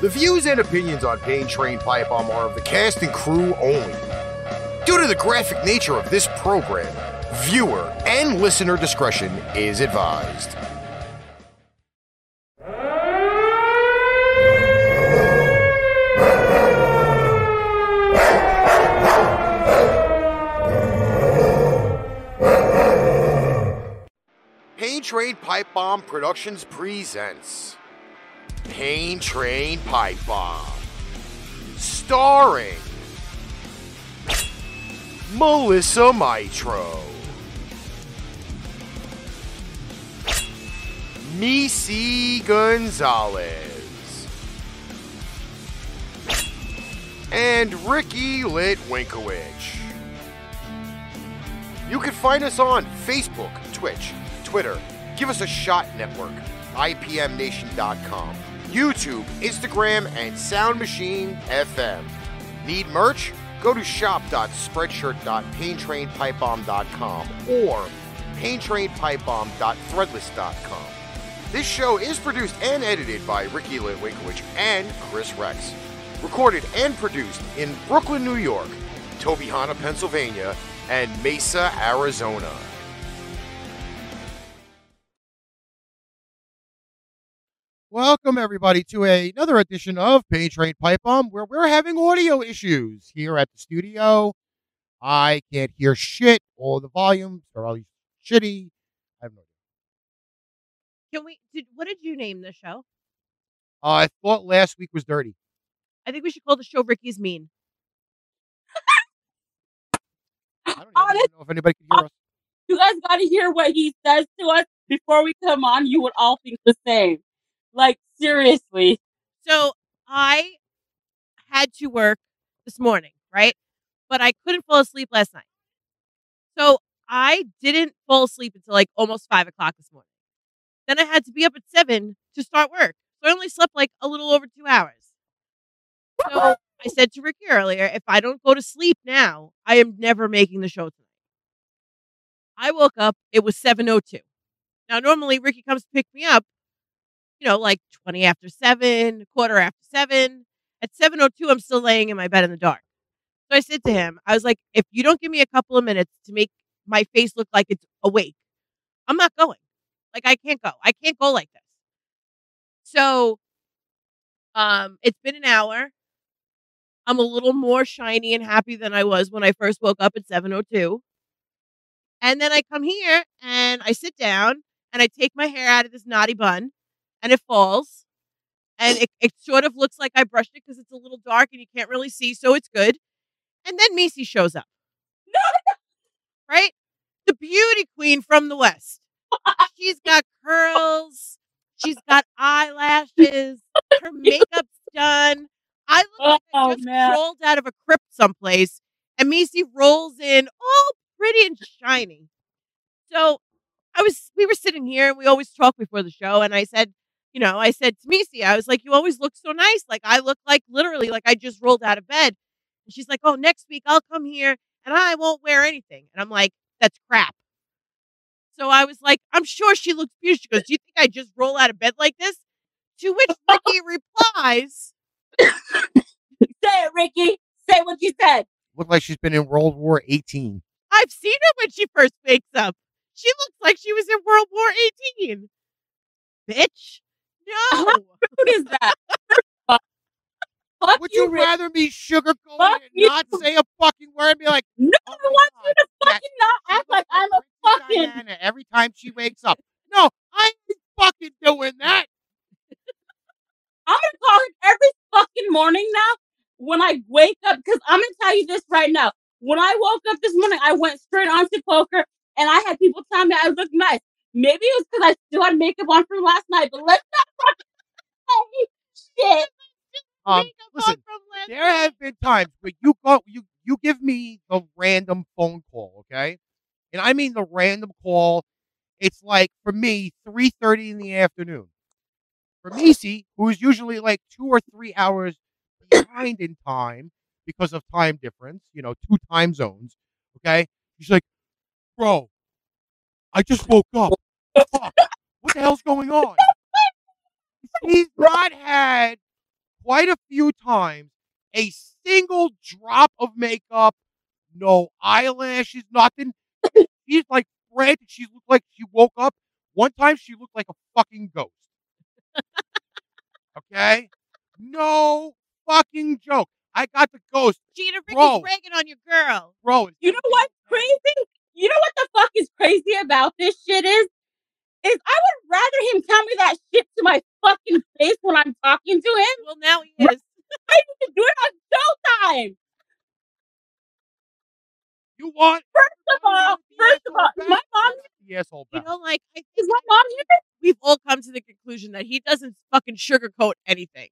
The views and opinions on Pain Train Pipe Bomb are of the cast and crew only. Due to the graphic nature of this program, viewer and listener discretion is advised. Pain Train Pipe Bomb Productions presents Pain Train Pipe Bomb. Starring Melissa Mitro, Missy Gonzales, and Ricky Litwinkowich. You can find us on Facebook, Twitch, Twitter, Give Us a Shot Network, IPMNation.com, YouTube, Instagram, and Sound Machine FM. Need merch? Go to shop.spreadshirt.paintrainpipebomb.com or paintrainpipebomb.threadless.com. This show is produced and edited by Ricky Litwinkowich and Chris Rex. Recorded and produced in Brooklyn, New York, Tobyhanna, Pennsylvania, and Mesa, Arizona. Welcome, everybody, to a, another edition of Pain Train Pipe Bomb, where we're having audio issues here at the studio. I can't hear shit. All the volumes are all shitty. I have no idea. Can we? Did what did you name the show? Uh, I thought last week was dirty. I think we should call the show Ricky's Mean. I don't even Honest- know if anybody can hear us. You guys got to hear what he says to us before we come on. You would all think the same. Like, seriously. So I had to work this morning, right? But I couldn't fall asleep last night. So I didn't fall asleep until like almost five o'clock this morning. Then I had to be up at seven to start work. So I only slept like a little over two hours. So I said to Ricky earlier, if I don't go to sleep now, I am never making the show tonight. I woke up, it was 7.02. Now, normally Ricky comes to pick me up, you know, like 20 after 7, quarter after 7. At 7.02, I'm still laying in my bed in the dark. So I said to him, I was like, if you don't give me a couple of minutes to make my face look like it's awake, I'm not going. Like, I can't go. I can't go like this. So um, it's been an hour. I'm a little more shiny and happy than I was when I first woke up at 7:02. And then I come here and I sit down and I take my hair out of this knotty bun and it falls. And it, it sort of looks like I brushed it because it's a little dark and you can't really see, so it's good. And then Missy shows up. Right? The beauty queen from the West. She's got curls. She's got eyelashes. Her makeup's done. I look like I Oh, just man. rolled out of a crypt someplace, and Missy rolls in all pretty and shiny. So I was, we were sitting here, and we always talk before the show, and I said, you know, I said to Missy, I was like, you always look so nice. Like I look like literally like I just rolled out of bed. And she's like, oh, next week I'll come here and I won't wear anything. And I'm like, that's crap. So I was like, I'm sure she looks beautiful. She goes, do you think I just roll out of bed like this? To which Ricky replies, Say it, Ricky. Say what you said. Looked like she's been in World War 18. I've seen her when she first wakes up. She looks like she was in World War 18. Bitch. No. Who is that? Fuck Would you, Rick. rather me sugarcoat Fuck it and you. not say a fucking word and be like, No, oh I my want God, you to fucking not act like I'm a fucking. Diana every time she wakes up. No, I ain't fucking doing that. I'm gonna call him every fucking morning now when I wake up. Because I'm gonna tell you this right now. When I woke up this morning, I went straight onto poker, and I had people tell me I looked nice. Maybe it was because I still had makeup on from last night, but let's not fucking say shit. Um, listen, there have been times where you go, you you give me the random phone call, okay, and I mean the random call. It's like for me, three thirty in the afternoon. For Missy, who's usually like two or three hours behind in time because of time difference, you know, two time zones. Okay, she's like, "Bro, I just woke up. Fuck, what the hell's going on?" She's not had quite a few times a single drop of makeup, no eyelashes, nothing. She's like frantic. She looked like she woke up. One time she looked like a fucking ghost. okay? No fucking joke. I got the ghost. Gina Ricky's Bro. ragging on your girl. Bro, You know what's crazy? You know what the fuck is crazy about this shit is? Is I would rather him tell me that shit to my fucking face when I'm talking to him Well, now he is. than do it on Showtime. You want First of all, first of all, my mom the asshole You know, like is my mom here. we've all come to the conclusion that he doesn't fucking sugarcoat anything.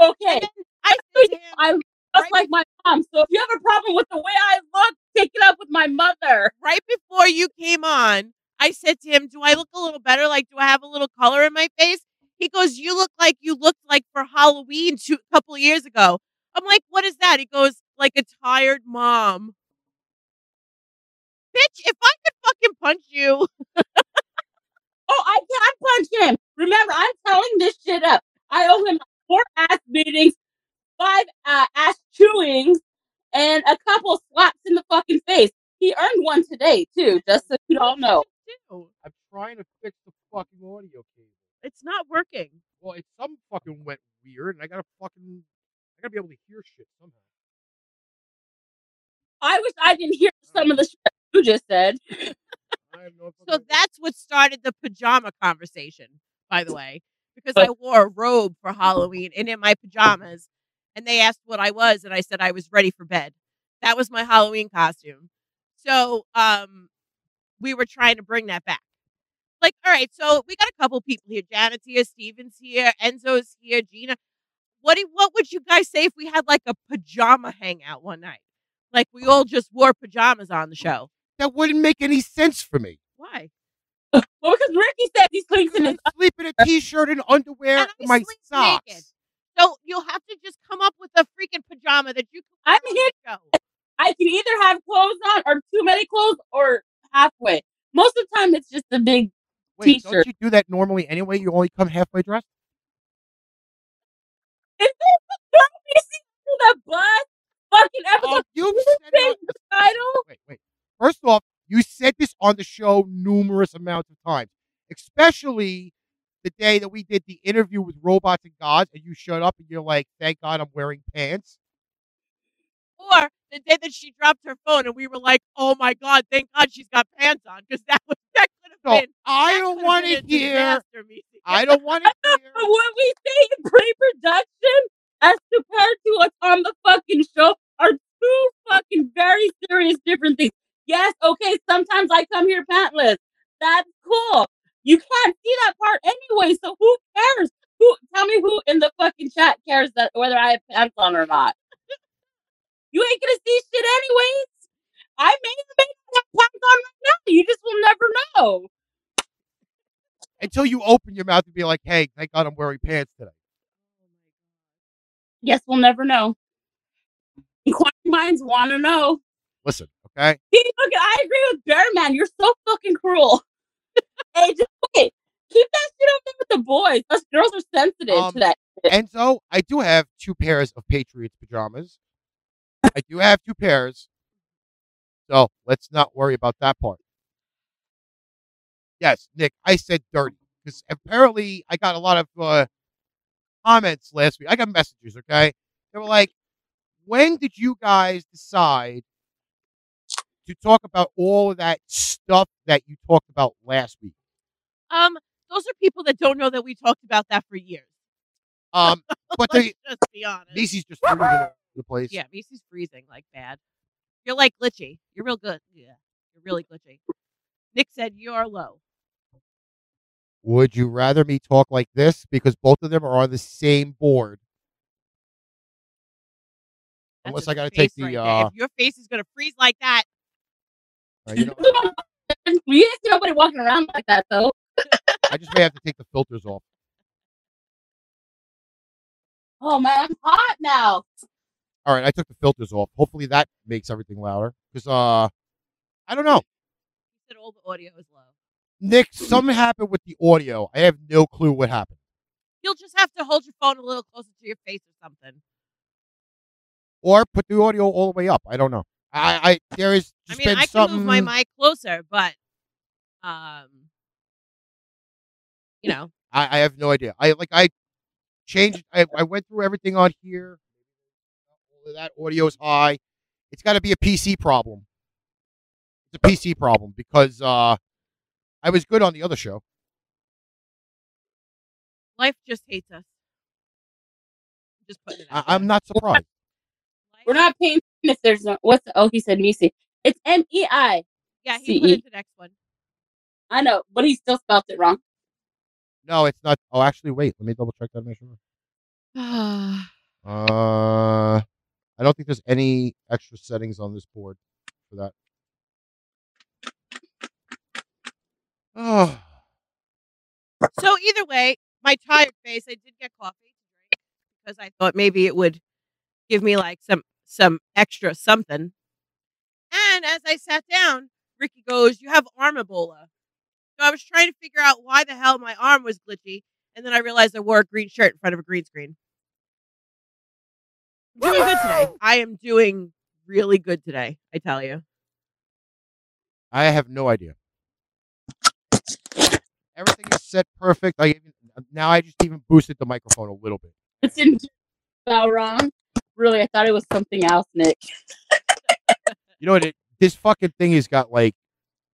Okay, I to him, I'm just Right. like my mom. So if you have a problem with the way I look, take it up with my mother. right before you came on, I said to him, "Do I look a little better? Like, do I have a little color in my face?" He goes, "You look like you looked like for Halloween two a couple years ago." I'm like, "What is that?" He goes, "Like a tired mom." Bitch, if I could fucking punch you, Oh, I can't punch him. Remember, I'm telling this shit up. I owe him four ass beatings, five uh, ass chewings, and a couple slaps in the fucking face. He earned one today too, just so you all know. Ew, I'm trying to fix the fucking audio cable. it's not working. Well, it's some fucking went weird, and I gotta fucking, I gotta be able to hear shit somehow. I wish I didn't hear some of the shit you just said. I have no So that's what started the pajama conversation, by the way, because I wore a robe for Halloween and in my pajamas, and they asked what I was, and I said I was ready for bed. That was my Halloween costume. So, um, we were trying to bring that back. Like, all right, so we got a couple people here. Janet's here, Steven's here, Enzo's here, Gina. What do, what would you guys say if we had like a pajama hangout one night? Like we all just wore pajamas on the show. that wouldn't make any sense for me. Why? Well, because Ricky said he sleeps in I his. sleep in a t-shirt and underwear And I and my sleep socks. naked. So you'll have to just come up with a freaking pajama that you can I'm here. show. I can either have clothes on or too many clothes or halfway. Most of the time, it's just a big. Wait, T-shirt. don't you do that normally anyway? You only come halfway dressed. Is this the girl you see through the bus? Fucking episode um, Oh, you said it say on- the title. Wait, wait. First off, you said this on the show numerous amounts of times, especially the day that we did the interview with Robots and Gods, and you showed up and you're like, "Thank God I'm wearing pants." Or the day that she dropped her phone and we were like, oh my God, thank God she's got pants on because that was that could have So been. I don't want to hear. I don't want to hear. What we say in pre-production as compared to what's on the fucking show are two fucking very serious different things. Yes, okay, sometimes I come here pantless. That's cool. You can't see that part anyway, so who cares? Who tell me who in the fucking chat cares that whether I have pants on or not? You ain't gonna see shit anyways. I may have pants on right now. You just will never know. Until you open your mouth and be like, "Hey, thank God I'm wearing pants today." Yes, we'll never know. Inquiring minds want to know. Listen, okay. See, look, I agree with Bear Man. You're so fucking cruel. hey, just. Keep that shit up there with the boys. Us girls are sensitive Um, to that. Enzo, I do have two pairs of Patriots pajamas. I do have two pairs. So let's not worry about that part. Yes, Nick, I said dirty because apparently I got a lot of uh, comments last week. I got messages, okay? They were like, when did you guys decide to talk about all of that stuff that you talked about last week? Um, those are people that don't know that we talked about that for years. Um, but Let's the, just be honest. Macy's just freezing all over the place. Yeah, Macy's freezing like bad. You're like glitchy. You're real good. Yeah, you're really glitchy. Nick said you're low. Would you rather me talk like this because both of them are on the same board? That's Unless I gotta face take the, right uh, If your face is gonna freeze like that, Uh, you know, we see nobody walking around like that though. I just may have to take the filters off. Oh man, I'm hot now. All right, I took the filters off. Hopefully that makes everything louder. Because uh, I don't know, said all the audio is low. Nick. Something happened with the audio. I have no clue what happened. You'll just have to hold your phone a little closer to your face or something. Or put the audio all the way up. I don't know. I, I there is I mean, I can something. move my mic closer, but um, you know, I, I have no idea. I like I changed. I, I went through everything on here. All of that audio is high. It's got to be a PC problem. It's a PC problem because uh, I was good on the other show. life just hates us. Just putting it I, out there. I'm not surprised. We're not paying if there's no what's the, oh he said Misi. It's M E I. Yeah, he put CE. it the next one. I know, but he still spelled it wrong. No, it's not. Oh, actually, wait. Let me double check that. to Make sure. Uh, I don't think there's any extra settings on this board for that. Oh, so either way, my tired face, I did get coffee because I thought maybe it would give me like some some extra something. And as I sat down, Ricky goes, "You have arm Ebola." So I was trying to figure out why the hell my arm was glitchy, and then I realized I wore a green shirt in front of a green screen. Doing good today. I am doing really good today. I tell you. I have no idea. Everything is set perfect. I even now I just even boosted the microphone a little bit. It's in spell wrong. Really, I thought it was something else, Nick. You know what? It, this fucking thing has got like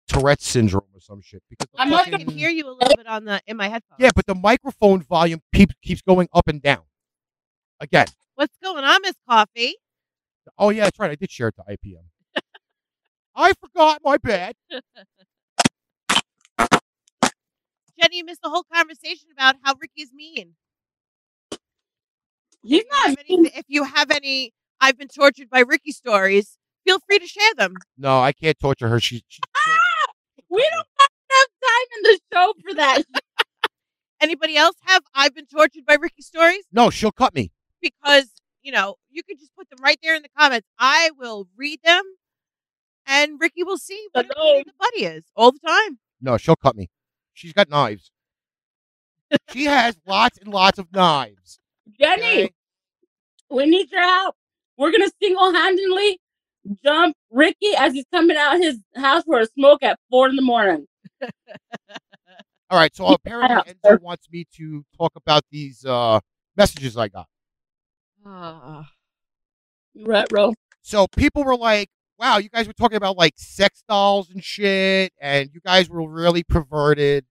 Tourette's syndrome or some shit. Because I'm I not fucking- can hear you a little bit on the in my headphones. Yeah, but the microphone volume keeps keeps going up and down. Again. What's going on, Miss Coffee? Oh yeah, that's right. I did share it to IPM. I forgot. My bad. Jenny, you missed the whole conversation about how Ricky's mean. He's if, you have not. any, if you have any, I've been tortured by Ricky stories. Feel free to share them. No, I can't torture her. She's, she's ah! We don't have enough time in the show for that. Anybody else have I've been tortured by Ricky stories? no. She'll cut me. Because you know you can just put them right there in the comments. I will read them, and Ricky will see what a pain Hello. in the butt he is all the time. No, she'll cut me. She's got knives. she has lots and lots of knives. Jenny, okay? we need your help. We're gonna single-handedly jump Ricky as he's coming out his house for a smoke at four in the morning. All right. So apparently, Yeah. Enzo wants me to talk about these uh, messages I got. Ah. Right, bro. So people were like, "Wow, you guys were talking about like sex dolls and shit, and you guys were really perverted."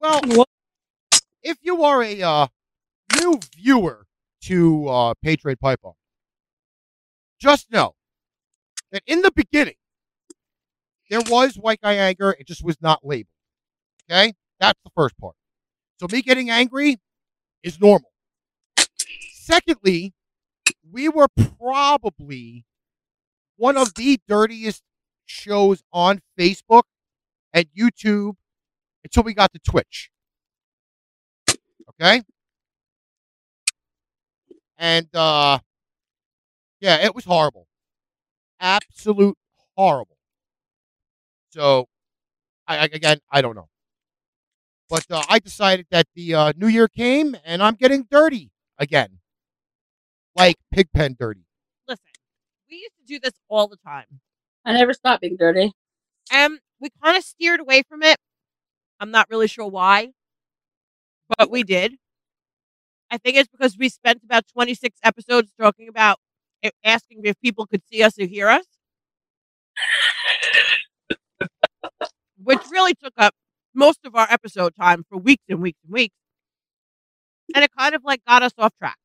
Well, What? if you are a uh, new viewer to uh, Patriot Pipeline, just know that in the beginning there was white guy anger; it just was not labeled. Okay, that's the first part. So me getting angry is normal. Secondly, we were probably one of the dirtiest shows on Facebook and YouTube until we got to Twitch. Okay? And uh yeah, it was horrible. Absolute horrible. So I, I again, I don't know. But uh, I decided that the uh, new year came and I'm getting dirty again. Like pigpen dirty. Listen, we used to do this all the time. I never stopped being dirty. And we kind of steered away from it. I'm not really sure why, but we did. I think it's because we spent about 26 episodes talking about a- asking if people could see us or hear us, which really took up most of our episode time for weeks and weeks and weeks. And it kind of like got us off track.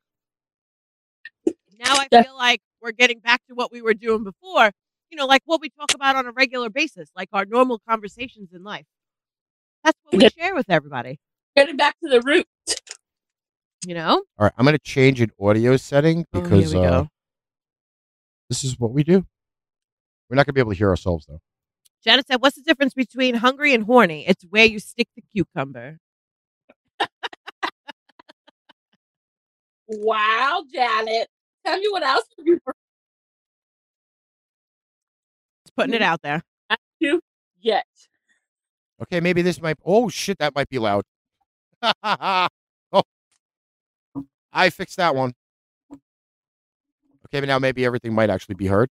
Now I feel like we're getting back to what we were doing before, you know, like what we talk about on a regular basis, like our normal conversations in life. That's what we Good. share with everybody, Getting back to the root. you know? All right, I'm going to change an audio setting Oh, because here we uh, this is what we do. We're not going to be able to hear ourselves though. Janet said, What's the difference between hungry and horny? It's where you stick the cucumber. Wow, Janet. Tell me what else you Just putting it out there. to yet. Okay, maybe this might. Oh shit, that might be loud. oh, I fixed that one. Okay, but now maybe everything might actually be heard.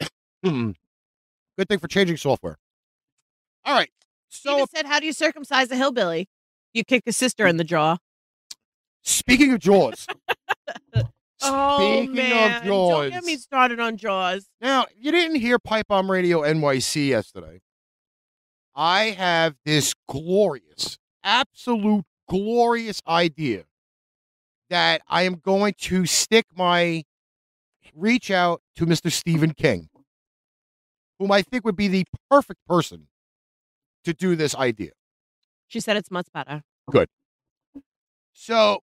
Hmm. Good thing for changing software. All right. So Steven said, "How do you circumcise a hillbilly? You kick a sister in the jaw." speaking of Jaws, Oh Speaking of man! Don't get me started on Jaws. now you didn't hear Pipe Bomb Radio NYC yesterday. I have this glorious, absolute glorious idea that I am going to stick my reach out to Mr. Stephen King, whom I think would be the perfect person to do this idea. She said it's much better. Good. So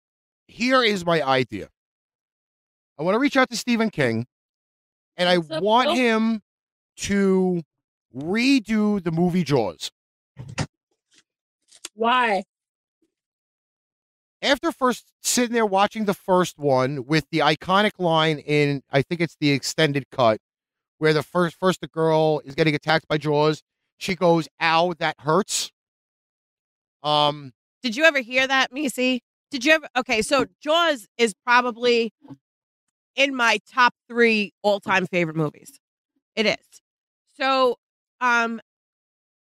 here is my idea. I want to reach out to Stephen King and I What's want Phil? him to redo the movie Jaws. Why? After first sitting there watching the first one with the iconic line in I think it's the extended cut where the first first the girl is getting attacked by Jaws, she goes, "Ow, that hurts." Um Did you ever hear that, Missy? Did you ever? Okay, so Jaws is probably in my top three all-time favorite movies. It is. So, um,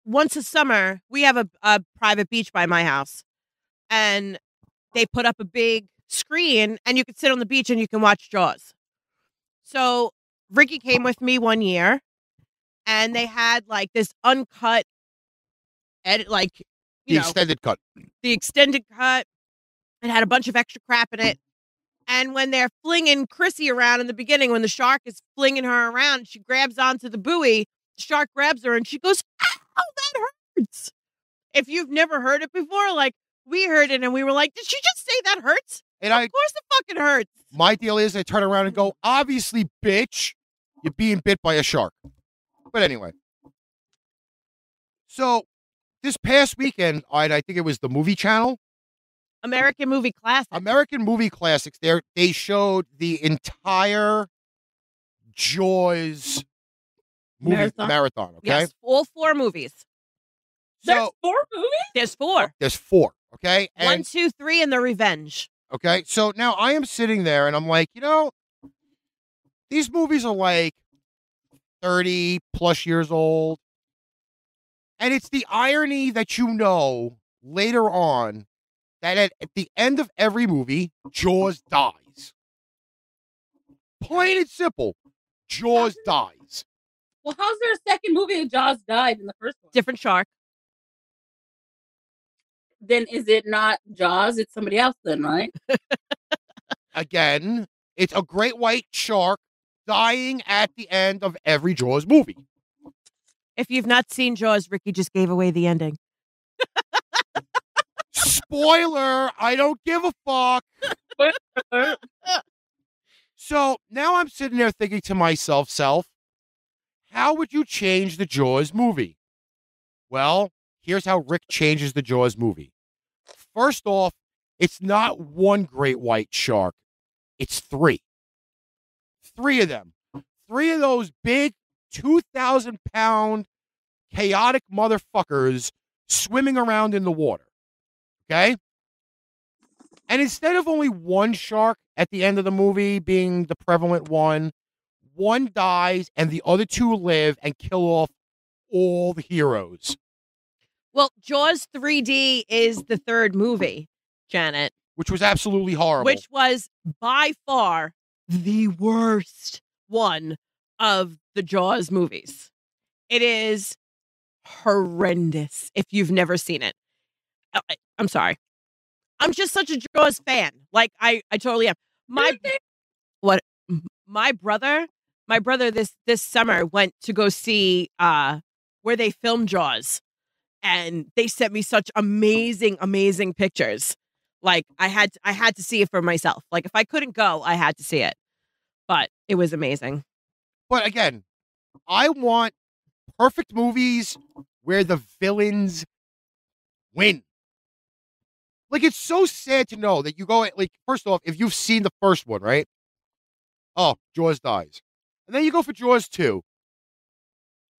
once a summer we have a, a private beach by my house, and they put up a big screen, and you can sit on the beach and you can watch Jaws. So Ricky came with me one year, and they had like this uncut edit, like the you know, extended cut. the extended cut. It had a bunch of extra crap in it. And when they're flinging Chrissie around in the beginning, when the shark is flinging her around, she grabs onto the buoy. The shark grabs her and she goes, Ow, that hurts. If you've never heard it before, like we heard it and we were like, Did she just say that hurts? And I Of course it fucking hurts. My deal is I turn around and go, obviously, bitch, you're being bit by a shark. But anyway. So this past weekend, I, I think it was the movie channel, American movie Classics. American Movie Classics, there they showed the entire Jaws movie Marathon? marathon. okay? Yes, all four movies. There's four movies. There's four. Oh, there's four. Okay. One, And two, three, and the revenge. Okay. So now I am sitting there and I'm like, you know, these movies are like 30 plus years old. And it's the irony that you know later on that at, at the end of every movie, Jaws dies. Plain and simple, Jaws dies. Well, how's there a second movie and Jaws died in the first one? Different shark. Then is it not Jaws? It's somebody else then, right? Again, it's a great white shark dying at the end of every Jaws movie. If you've not seen Jaws, Ricky just gave away the ending. Spoiler, I don't give a fuck. So now I'm sitting there thinking to myself, self, how would you change the Jaws movie? Well, here's how Rick changes the Jaws movie. First off, it's not one great white shark, it's three. Three of them. Three of those big 2,000 pound chaotic motherfuckers swimming around in the water. Okay? And instead of only one shark at the end of the movie being the prevalent one, one dies and the other two live and kill off all the heroes, Well, Jaws 3D is the third movie, Janet, which was absolutely horrible. which was by far the worst one of the Jaws movies. It is horrendous if you've never seen it. Uh, I'm sorry. I'm just such a Jaws fan. Like I, I totally am. My what my brother my brother this this summer went to go see uh where they filmed jaws and they sent me such amazing amazing pictures like i had i had to see it for myself like if i couldn't go i had to see it but it was amazing But again, I want perfect movies where the villains win. Like it's so sad to know that you go like first off, if you've seen the first one, right? Oh, Jaws dies. And then you go for Jaws 2.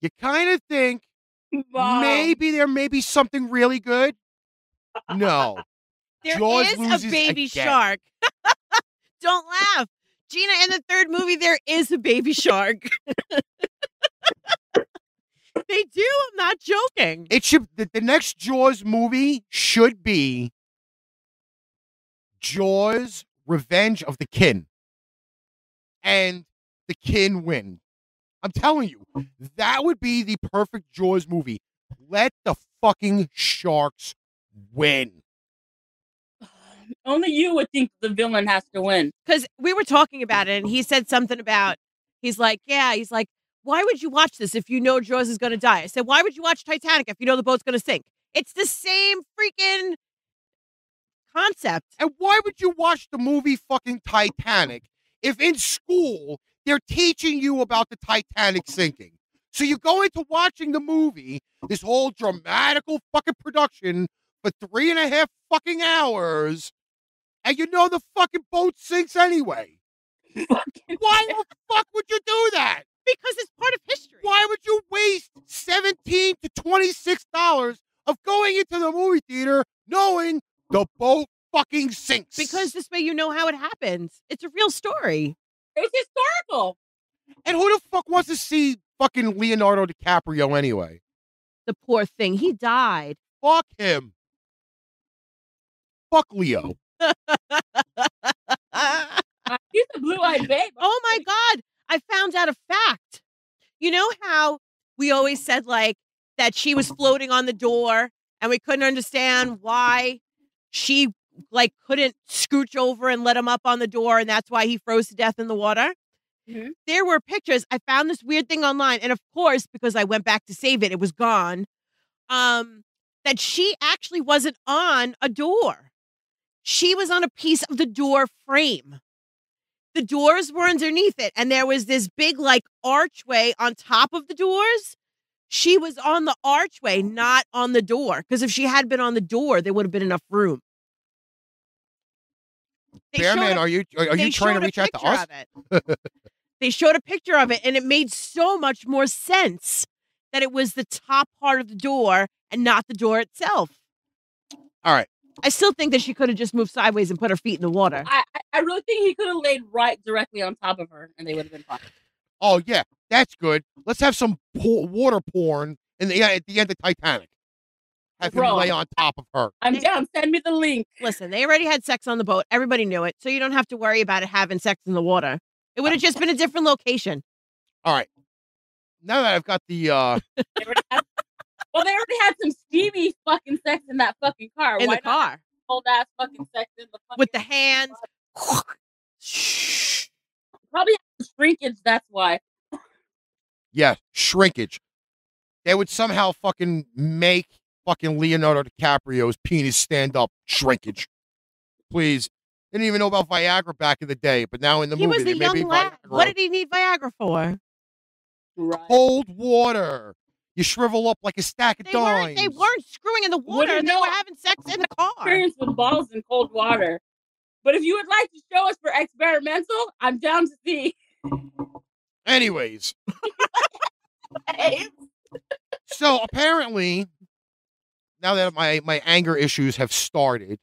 You kind of think Wow. maybe there may be something really good. No. There Jaws is a baby again. shark. Don't laugh. Gina, in the third movie, there is a baby shark. they do. I'm not joking. It should the, the next Jaws movie should be Jaws Revenge of the Kin. And the kin win. I'm telling you, that would be the perfect Jaws movie. Let the fucking sharks win. Only you would think the villain has to win. Because we were talking about it, and he said something about, he's like, yeah, he's like, why would you watch this if you know Jaws is going to die? I said, why would you watch Titanic if you know the boat's going to sink? It's the same freaking concept. And why would you watch the movie fucking Titanic if in school they're teaching you about the Titanic sinking? So you go into watching the movie, this whole dramatical fucking production for three and a half fucking hours, and you know the fucking boat sinks anyway. Why the fuck would you do that? Because it's part of history. Why would you waste seventeen to twenty six dollars of going into the movie theater knowing the boat fucking sinks? Because this way you know how it happens. It's a real story. It's historical. and who the fuck wants to see fucking Leonardo DiCaprio anyway? The poor thing. He died. Fuck him. Fuck Leo. Uh, He's a blue-eyed babe. Oh my God. I found out a fact. You know how we always said, like, that she was floating on the door and we couldn't understand why she, like, couldn't scooch over and let him up on the door and that's why he froze to death in the water? Mhm. There were pictures. I found this weird thing online. And of course, because I went back to save it, it was gone. Um, that she actually wasn't on a door. She was on a piece of the door frame the doors were underneath it and there was this big like archway on top of the doors she was on the archway not on the door because if she had been on the door there would have been enough room They showed Bearman, a- are you are, are you trying to showed a reach out to picture us? of it. they showed a picture of it and it made so much more sense that it was the top part of the door and not the door itself All right. i still think that she could have just moved sideways and put her feet in the water I, I- I really think he could have laid right directly on top of her, and they would have been fine. Oh yeah, that's good. Let's have some por- water porn in the at the end of Titanic. Have him Bro. lay on top of her. I'm down. Send me the link. Listen, they already had sex on the boat. Everybody knew it. So you don't have to worry about it having sex in the water. It would have just been a different location. All right. Now that I've got the uh They had- well, they already had some steamy fucking sex in that fucking car. In Why the not car. Old ass fucking sex in the fucking With the hands. Probably has shrinkage. That's why. Yeah, shrinkage. They would somehow fucking make fucking Leonardo DiCaprio's penis stand up shrinkage. Please. Didn't even know about Viagra back in the day, but now in the he movie was they a may be young lad. What did he need Viagra for? Right. Cold water. You shrivel up like a stack of They dimes. weren't, they weren't screwing in the water. you They know? were having sex in the car. Experience with balls in cold water. But if you would like to show us for experimental, I'm down to see. Anyways, so apparently, now that my my anger issues have started,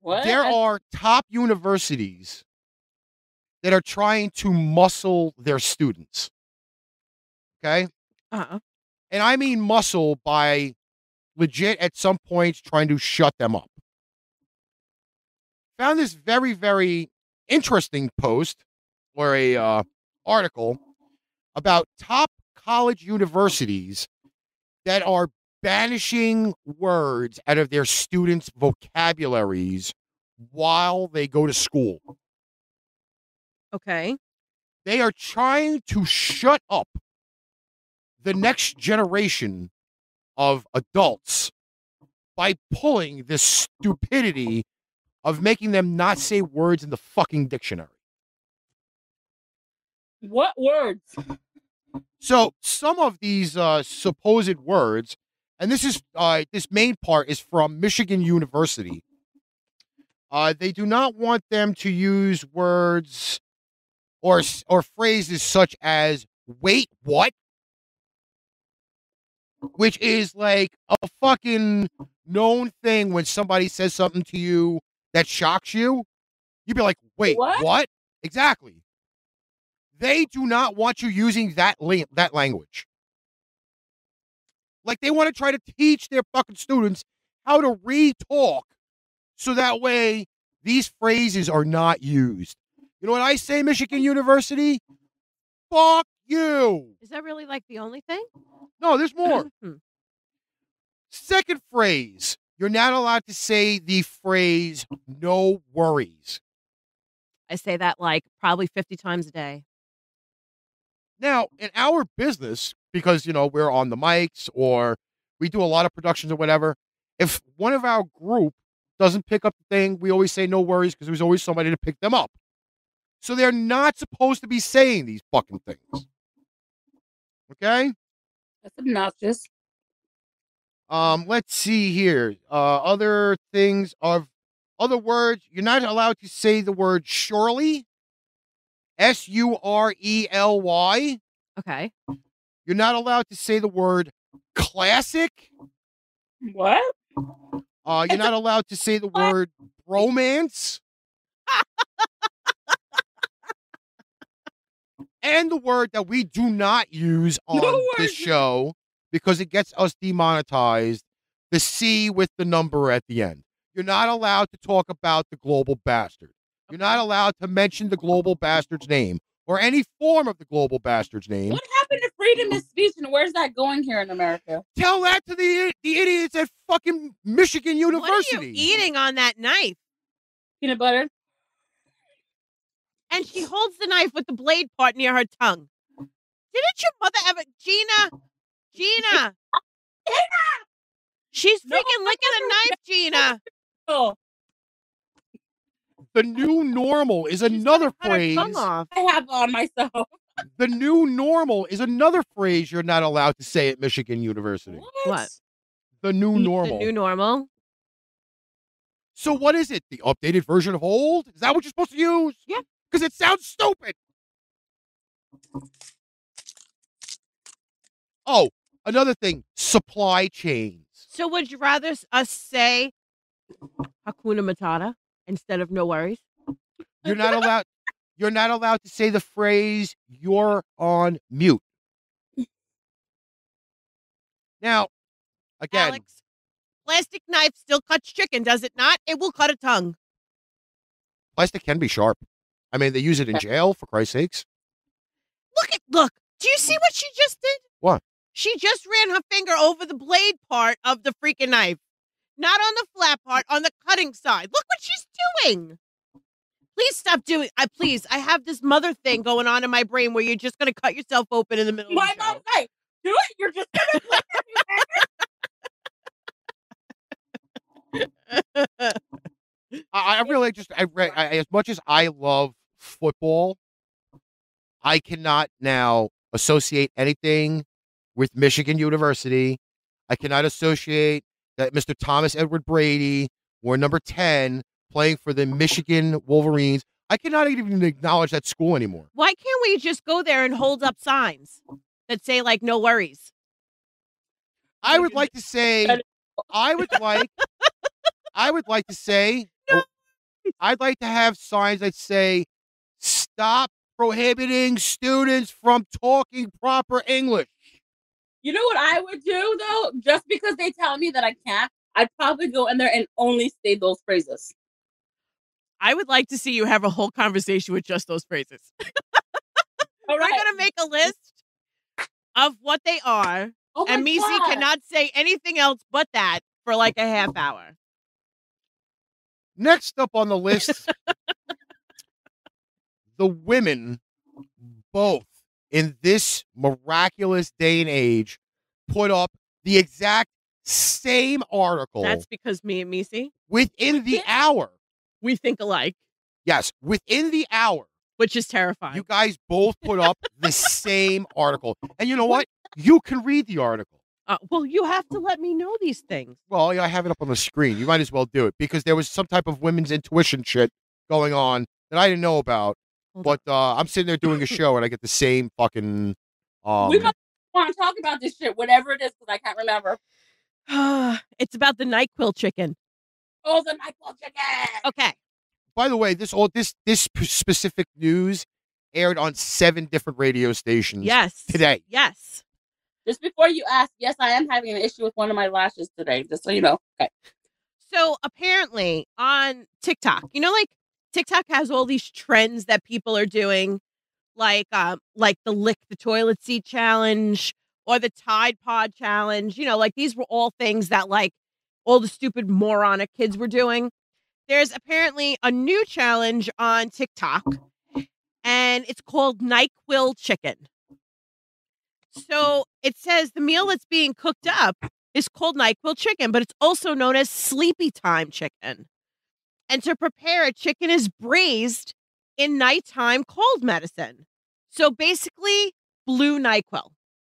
What? there are top universities that are trying to muscle their students. Okay? Uh-uh. And I mean muscle by legit at some points trying to shut them up. Found this very, very interesting post or a uh, article about top college universities that are banishing words out of their students' vocabularies while they go to school. Okay. They are trying to shut up the next generation of adults by pulling this stupidity of making them not say words in the fucking dictionary. What words? So some of these uh, supposed words, and this is uh, this main part is from Michigan University. Uh, they do not want them to use words or or phrases such as "wait, what," which is like a fucking known thing when somebody says something to you that shocks you. You'd be like, wait, What? what? Exactly. They do not want you using that la- that language. Like they want to try to teach their fucking students how to re-talk so that way these phrases are not used. You know what I say, Michigan University? Fuck you. Is that really like the only thing? No, there's more. Hmm. Second phrase, you're not allowed to say the phrase no worries. I say that like probably 50 times a day. Now, in our business, because you know we're on the mics or we do a lot of productions or whatever, if one of our group doesn't pick up the thing, we always say no worries because there's always somebody to pick them up. So they're not supposed to be saying these fucking things. Okay? That's obnoxious. Um, let's see here. Uh, other things of other words. You're not allowed to say the word surely. S U R E L Y. Okay. You're not allowed to say the word classic. What? Uh, you're not allowed to say the word romance. and the word that we do not use on No this show because it gets us demonetized the C with the number at the end. You're not allowed to talk about the global bastard. You're not allowed to mention the global bastard's name or any form of the global bastard's name. What happened to freedom of speech and where's that going here in America? Tell that to the the idiots at fucking Michigan University. What are you eating on that knife? Peanut butter? And she holds the knife with the blade part near her tongue. Didn't your mother ever, Gina? Gina. Gina! She's No, freaking licking a knife, Gina. Oh, The new normal is She's another phrase. I have on myself. The new normal is another phrase you're not allowed to say at Michigan University. What? The new normal. The new normal. so what is it? The updated version of old? Is that what you're supposed to use? Yeah. Because it sounds stupid. Oh, another thing, supply chains. So would you rather us say Hakuna Matata instead of no worries? You're not allowed you're not allowed to say the phrase you're on mute. Now, again, Alex, plastic knife still cuts chicken, does it not? It will cut a tongue. plastic can be sharp. I mean, they use it in jail for Christ's sakes. Look at look. Do you see what she just did? What? She just ran her finger over the blade part of the freaking knife. Not on the flat part, on the cutting side. Look what she's doing. Please stop doing I please. I have this mother thing going on in my brain where you're just gonna cut yourself open in the middle My of the mom's do it. You're just gonna look at me. show. I, I really just I, re- I as much as I love football, I cannot now associate anything with Michigan University. I cannot associate that Mr. Thomas Edward Brady wore number 10 playing for the Michigan Wolverines. I cannot even acknowledge that school anymore. Why can't we just go there and hold up signs that say like no worries? I would like to say I would like I would like to say No. Oh, I'd like to have signs that say stop prohibiting students from talking proper English. You know what I would do though? Just because they tell me that I can't, I'd probably go in there and only say those phrases. I would like to see you have a whole conversation with just those phrases. All We're gonna make a list of what they are, Oh and Misi God. cannot say anything else but that for like a half hour. Next up on the list, the women, both in this miraculous day and age, put up the exact same article That's because me and Misi, within the hour. we think alike, Yes, within the hour. which is terrifying. You guys both put up the same article. And you know what? You can read the article. Uh, well, you have to let me know these things. Well, yeah, I have it up on the screen. You might as well do it because there was some type of women's intuition shit going on that I didn't know about. Hold But uh, I'm sitting there doing a show and I get the same fucking. Um, we must want to talk about this shit, whatever it is, because I can't remember. it's about the NyQuil chicken. Oh, the NyQuil chicken. Okay. By the way, this all this this specific news aired on seven different radio stations Yes. today. Yes. Just before you ask, yes, I am having an issue with one of my lashes today. Just so you know. Okay. So apparently on TikTok, you know, like TikTok has all these trends that people are doing, like um, like the lick the toilet seat challenge or the Tide Pod challenge. You know, like these were all things that like all the stupid moronic kids were doing. There's apparently a new challenge on TikTok, and it's called NyQuil chicken. So it says the meal that's being cooked up is called NyQuil chicken, but it's also known as sleepy time chicken. And to prepare a chicken is braised in nighttime cold medicine. So basically, blue NyQuil.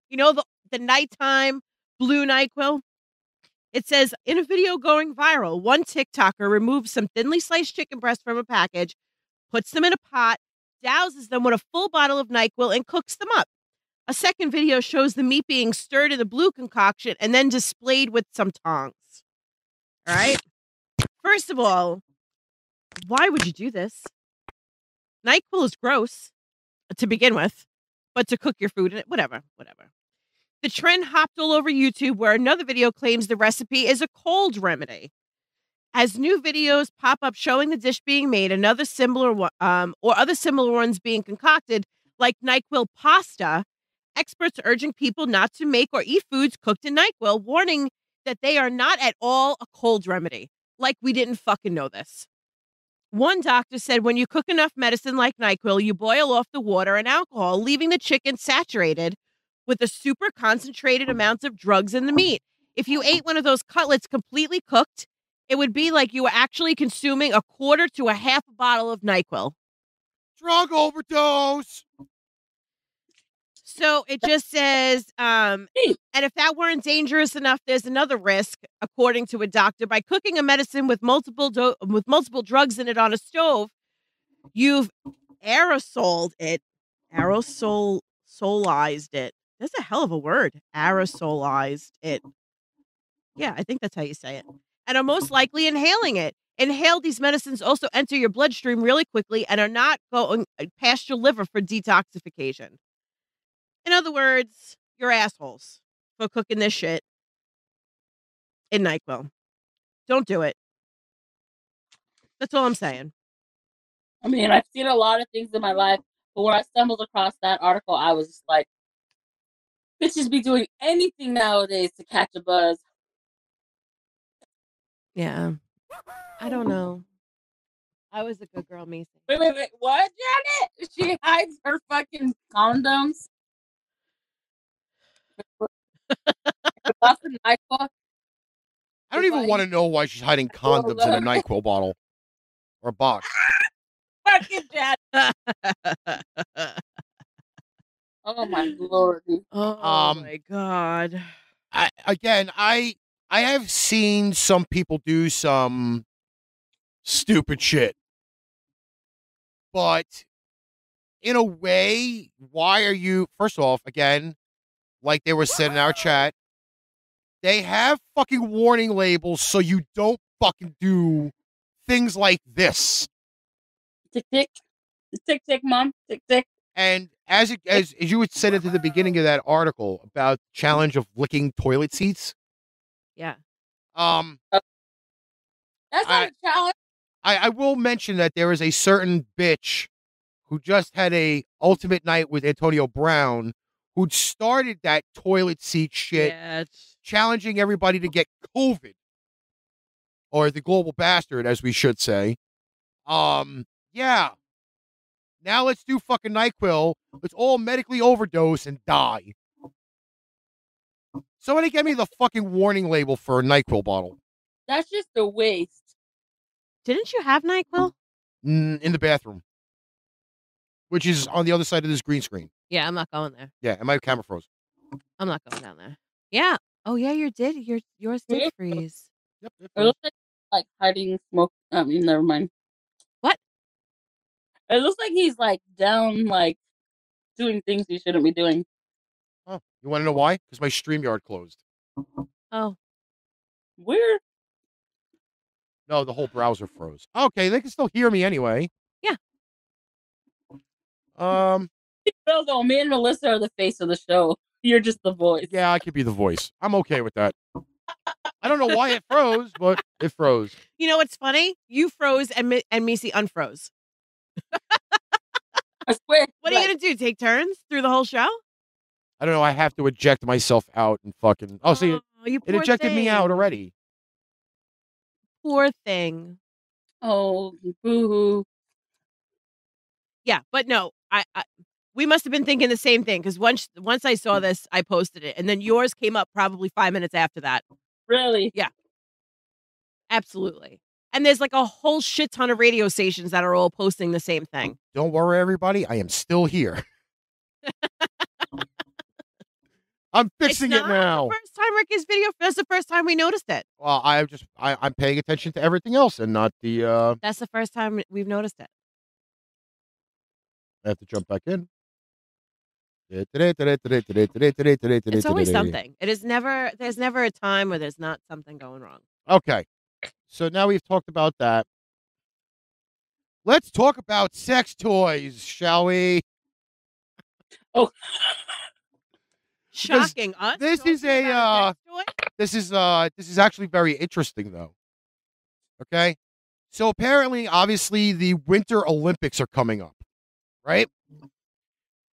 You know, the, the nighttime blue NyQuil? It says in a video going viral, one TikToker removes some thinly sliced chicken breasts from a package, puts them in a pot, douses them with a full bottle of NyQuil, and cooks them up. A second video shows the meat being stirred in the blue concoction and then displayed with some tongs. All right. First of all, why would you do this? NyQuil is gross to begin with, but to cook your food in it, whatever, whatever. The trend hopped all over YouTube where another video claims the recipe is a cold remedy. As new videos pop up showing the dish being made, another similar um, or other similar ones being concocted, like NyQuil pasta, experts are urging people not to make or eat foods cooked in NyQuil, warning that they are not at all a cold remedy. Like we didn't fucking know this. One doctor said when you cook enough medicine like NyQuil, you boil off the water and alcohol, leaving the chicken saturated with a super concentrated oh. amounts of drugs in the meat. If you ate one of those cutlets completely cooked, it would be like you were actually consuming a quarter to a half a bottle of NyQuil. Drug overdose. So it just says, um, and if that weren't dangerous enough, there's another risk, according to a doctor. By cooking a medicine with multiple do- with multiple drugs in it on a stove, you've aerosoled it, aerosol solized it. That's a hell of a word. Aerosolized it. Yeah, I think that's how you say it. And are most likely inhaling it. Inhale these medicines also enter your bloodstream really quickly and are not going uh, past your liver for detoxification. In other words, you're assholes for cooking this shit in NyQuil. Don't do it. That's all I'm saying. I mean, I've seen a lot of things in my life, but when I stumbled across that article, I was just like, bitches be doing anything nowadays to catch a buzz. Yeah. I don't know. I was a good girl, Mason. Wait, wait, wait. What, Janet? She hides her fucking condoms. That's a NyQuil. I don't even want to know why she's hiding condoms in a NyQuil bottle or a box. Fucking Janet. Oh my lord. oh Um, my god. I, again, I I have seen some people do some stupid shit, but in a way, why are you? First off, again, like they were said in our chat, they have fucking warning labels so you don't fucking do things like this. Tick tick. Tick tick, mom. Tick tick. And as it, as as you had said at the beginning of that article about challenge of licking toilet seats, Yeah. um, That's not I- a challenge. I, I will mention that there is a certain bitch who just had a ultimate night with Antonio Brown who'd started that toilet seat shit, Yeah. challenging everybody to get COVID or the global bastard, as we should say. Um, yeah. Now let's do fucking NyQuil. Let's all medically overdose and die. Somebody get me the fucking warning label for a NyQuil bottle That's just a waste. Didn't you have NyQuil? mm, in the bathroom, which is on the other side of this green screen. Yeah, I'm not going there. Yeah, and my camera froze. I'm not going down there. Yeah. Oh yeah, you did. Your yours did Yeah. freeze. Yep. it It looks like, like hiding smoke. I mean, never mind. What? It looks like he's like down, like doing things he shouldn't be doing. Oh, you want to know why? Because my StreamYard closed. Oh. Where? No, the whole browser froze. Okay, they can still hear me anyway. Yeah. Um. No, no, me and Melissa are the face of the show. You're just the voice. Yeah, I could be the voice. I'm okay with that. I don't know why it froze, but it froze. You know what's funny? You froze and Mi- and Missy unfroze. I swear. What are you gonna do? Take turns through the whole show? I don't know. I have to eject myself out and fucking. Oh, see, it, Oh, you it poor ejected me out already. Poor thing. Oh, boo hoo. Yeah, but no, I, I we must have been thinking the same thing because once once I saw this, I posted it, and then yours came up probably five minutes after that. Really? Yeah. Absolutely. And there's like a whole shit ton of radio stations that are all posting the same thing. Don't worry, everybody. I am still here. I'm fixing it now. The first time Ricky's video. That's the first time we noticed it. Well, I'm just I, I'm paying attention to everything else and not the. uh That's the first time we've noticed it. I have to jump back in. It's It's always something. It is never. There's never a time where there's not something going wrong. Okay. So now we've talked about that. Let's talk about sex toys, shall we? Because Shocking us. this talking is a, about sex toy? This is uh this is actually very interesting though. Okay? So apparently obviously the Winter Olympics are coming up, right? Mm.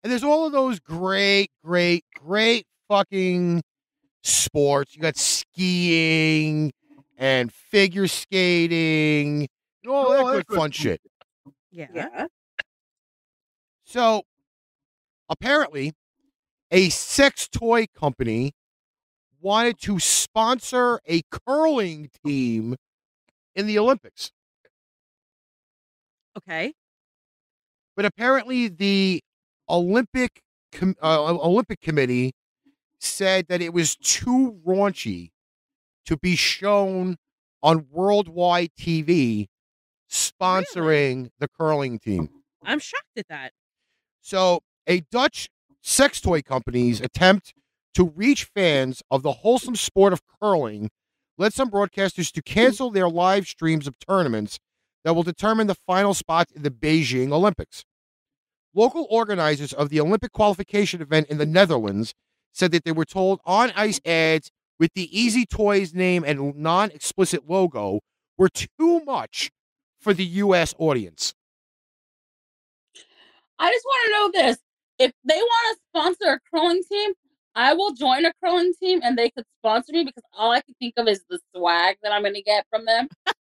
And there's all of those great great great fucking sports. You got skiing and figure skating and all that oh, good fun shit. Yeah. So apparently, a sex toy company wanted to sponsor a curling team in the Olympics. Okay. But apparently, the Olympic com- uh, Olympic Committee said that it was too raunchy to be shown on worldwide TV sponsoring the curling team. I'm shocked at that. So, a Dutch sex toy company's attempt to reach fans of the wholesome sport of curling led some broadcasters to cancel their live streams of tournaments that will determine the final spot in the Beijing Olympics. Local organizers of the Olympic qualification event in the Netherlands said that they were told on ice ads with the Easy Toys name and non explicit logo were too much for the U.S. audience. I just want to know this. If they want to sponsor a curling team, I will join a curling team and they could sponsor me because all I can think of is the swag that I'm going to get from them.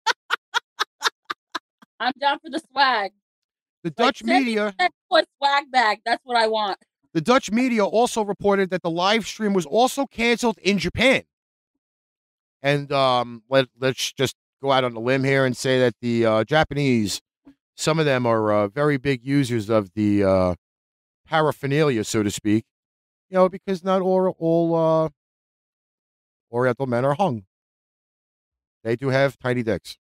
I'm down for the swag. The Dutch me media swag bag. That's what I want. The Dutch media also reported that the live stream was also canceled in Japan. And um, let, let's just go out on a limb here and say that the uh, Japanese, some of them are uh, very big users of the uh, paraphernalia, so to speak. You know, because not all, all uh, Oriental men are hung. They do have tiny dicks.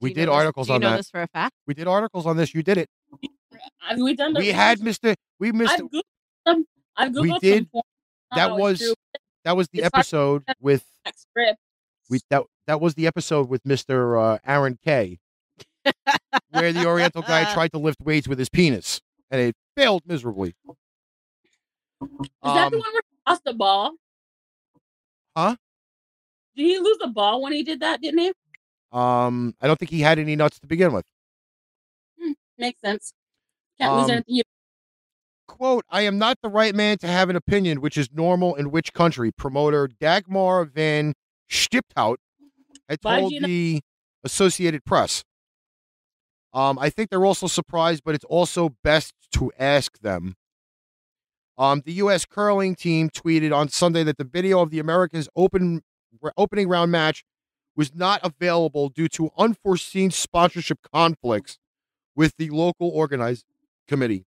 We did articles on know that. this for a fact. We did articles on this. You did it. We done the We had? Mr. We missed. I've googled them. I've googled We some did. porn. That was that was the It's hard- episode with That script. we that that was the episode with Mr. Uh, Aaron K, where the Oriental guy tried to lift weights with his penis, and it failed miserably. Is that the Um, one where he lost the ball? Huh? Did he lose the ball when he did that? Didn't he? Um, I don't think he had any nuts to begin with. Makes sense. Can't lose Um, anything. You- Quote: I am not the right man to have an opinion, which is normal in which country. Promoter Dagmar van Stiphout had told do you not- the Associated Press. Um, I think they're also surprised, but it's also best to ask them. Um, the U.S. curling team tweeted on Sunday that the video of the Americans' open opening round match was not available due to unforeseen sponsorship conflicts with the local organized committee.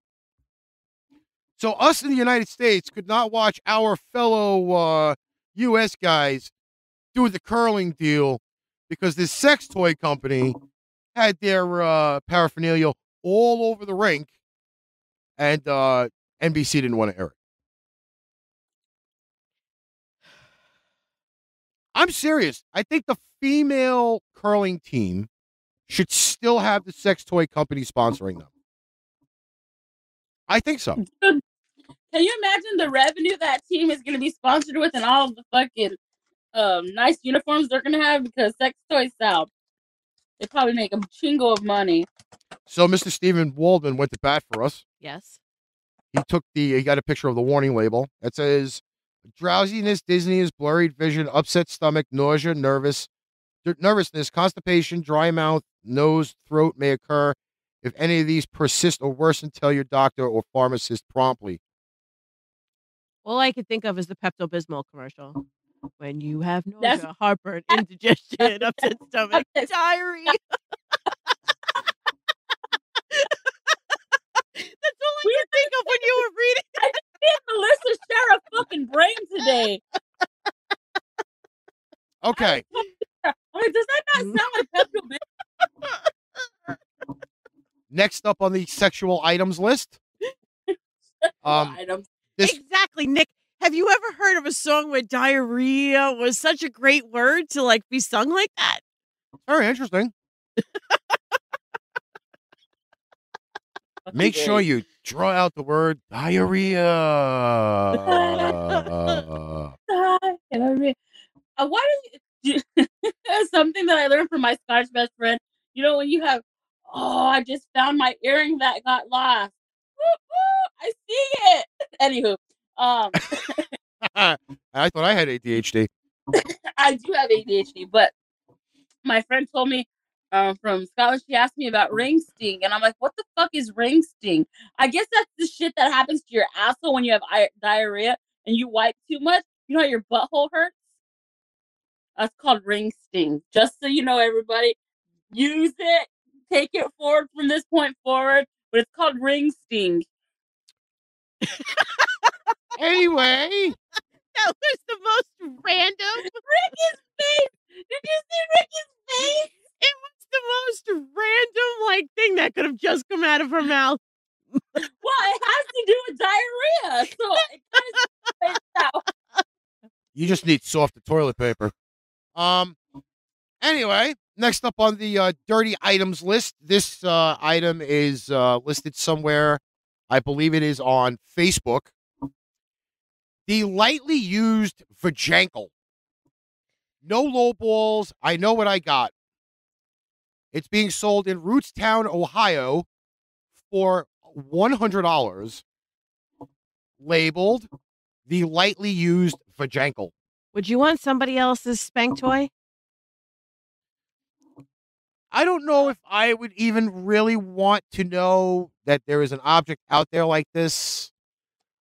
So us in the United States could not watch our fellow uh, U.S. guys do the curling deal because this sex toy company had their uh, paraphernalia all over the rink, and uh, NBC didn't want to air it. I'm serious. I think the female curling team should still have the sex toy company sponsoring them. I think so. Dude, can you imagine the revenue that team is going to be sponsored with and all of the fucking um, nice uniforms they're going to have because sex toys sell? They probably make a chingo of money. So Mr. Stephen Waldman went to bat for us. Yes. He took the he got a picture of the warning label that says drowsiness, dizziness, blurred vision, upset stomach, nausea, nervous, nervousness, constipation, dry mouth, nose, throat may occur. If any of these persist or worsen, tell your doctor or pharmacist promptly. All I could think of is the Pepto Bismol commercial. When you have That's- nausea, heartburn, indigestion, upset stomach, diarrhea. That's all I could think of when you were reading. I Did Melissa share a fucking brain today? Okay, Wait, does that not sound like Pepto next up on the sexual items list. Um, items? this Exactly, Nick. Have you ever heard of a song where diarrhea was such a great word to like be sung like that? very interesting. Make sure you draw out the word diarrhea. Diarrhea. Uh, why do you, something that I learned from my Scottish best friend? You know, when you have, oh, I just found my earring that got lost. I see it. Anywho, um, I thought I had ADHD. I do have ADHD, but my friend told me um, from Scotland, she asked me about ring sting, and I'm like, what the fuck is ring sting? I guess that's the shit that happens to your asshole when you have i- diarrhea and you wipe too much. You know how your butthole hurts? That's called ring sting. Just so you know, everybody, use it, take it forward from this point forward, but it's called ring sting. Anyway, That was the most random. Ricky's face! Did you see Ricky's face? It was the most random like thing that could have just come out of her mouth. Well, it has to do with diarrhea, so it kind of out. you just need softer toilet paper. Um. Anyway, next up on the uh, dirty items list, this uh, item is uh, listed somewhere. I believe it is on Facebook. The lightly used vajankle. No low balls. I know what I got. It's being sold in Rootstown, Ohio, for one hundred dollars. Labeled the lightly used vajankle. Would you want somebody else's spank toy? I don't know if I would even really want to know that there is an object out there like this.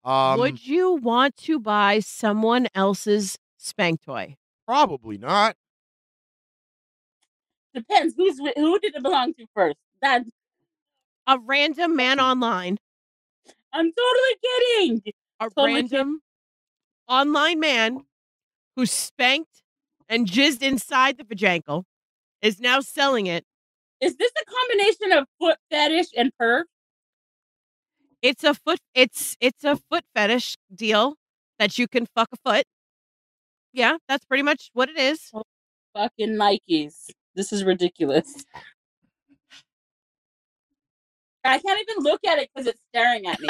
Um, Would you want to buy someone else's spank toy? probably not. Depends who's who did it belong to first. That A random man online, I'm totally kidding. a Totally random online man who spanked and jizzed inside the vajankle is now selling it. Is this a combination of foot fetish and perv? It's a foot it's it's a foot fetish deal that you can fuck a foot. Yeah, that's pretty much what it is. Oh, fucking Nikes. This is ridiculous. I can't even look at it because it's staring at me.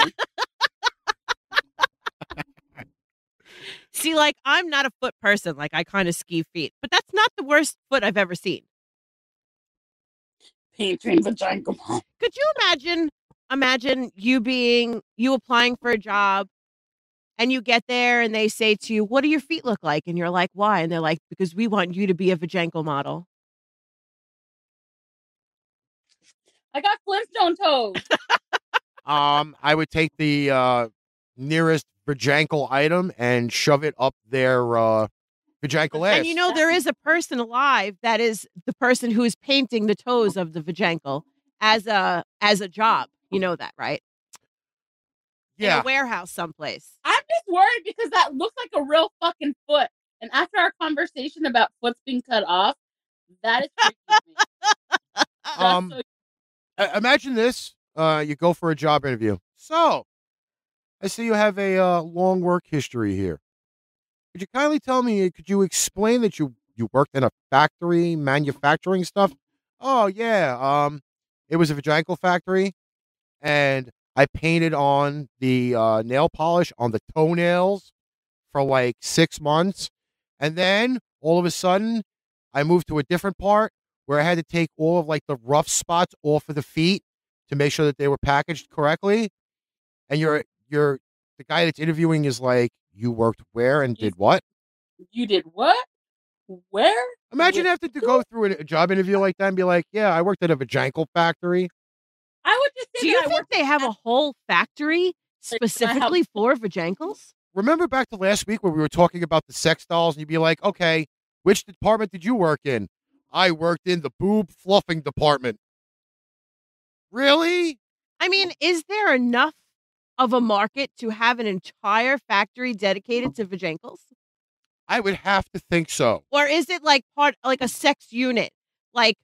See, like I'm not a foot person, like I kind of ski feet, but that's not the worst foot I've ever seen. Patron vagina. Could you imagine imagine you being you applying for a job and you get there and they say to you, "What do your feet look like?" and you're like, "Why?" and they're like, "Because we want you to be a vajankle model." I got Flintstone toes. Um, I would take the uh, nearest vajankle item and shove it up their uh, vajankle ass. And you know there is a person alive that is the person who is painting the toes of the vajankle as a as a job. You know that, right? In yeah. a warehouse someplace. I'm just worried because that looks like a real fucking foot. And after our conversation about foots being cut off, that is freaky me. Um, so- I- imagine this. Uh, you go for a job interview. So, I see you have a uh, long work history here. Could you kindly tell me? Could you explain that you you worked in a factory manufacturing stuff? Oh yeah, um, it was a vaginal factory, and I painted on the uh, nail polish on the toenails for like six months, and then all of a sudden, I moved to a different part where I had to take all of like the rough spots off of the feet to make sure that they were packaged correctly. And you're you're the guy that's interviewing is like, you worked where and did what? You did what? Where? Imagine Wh- having to go through a a job interview like that and be like, yeah, I worked at a vaginal factory. I would just say Do you I think they have a whole factory Like, specifically for vajankles? Remember back to last week where we were talking about the sex dolls and you'd be like, okay, which department did you work in? I worked in the boob fluffing department. Really? I mean, is there enough of a market to have an entire factory dedicated to vajankles? I would have to think so. Or is it like part like a sex unit? Like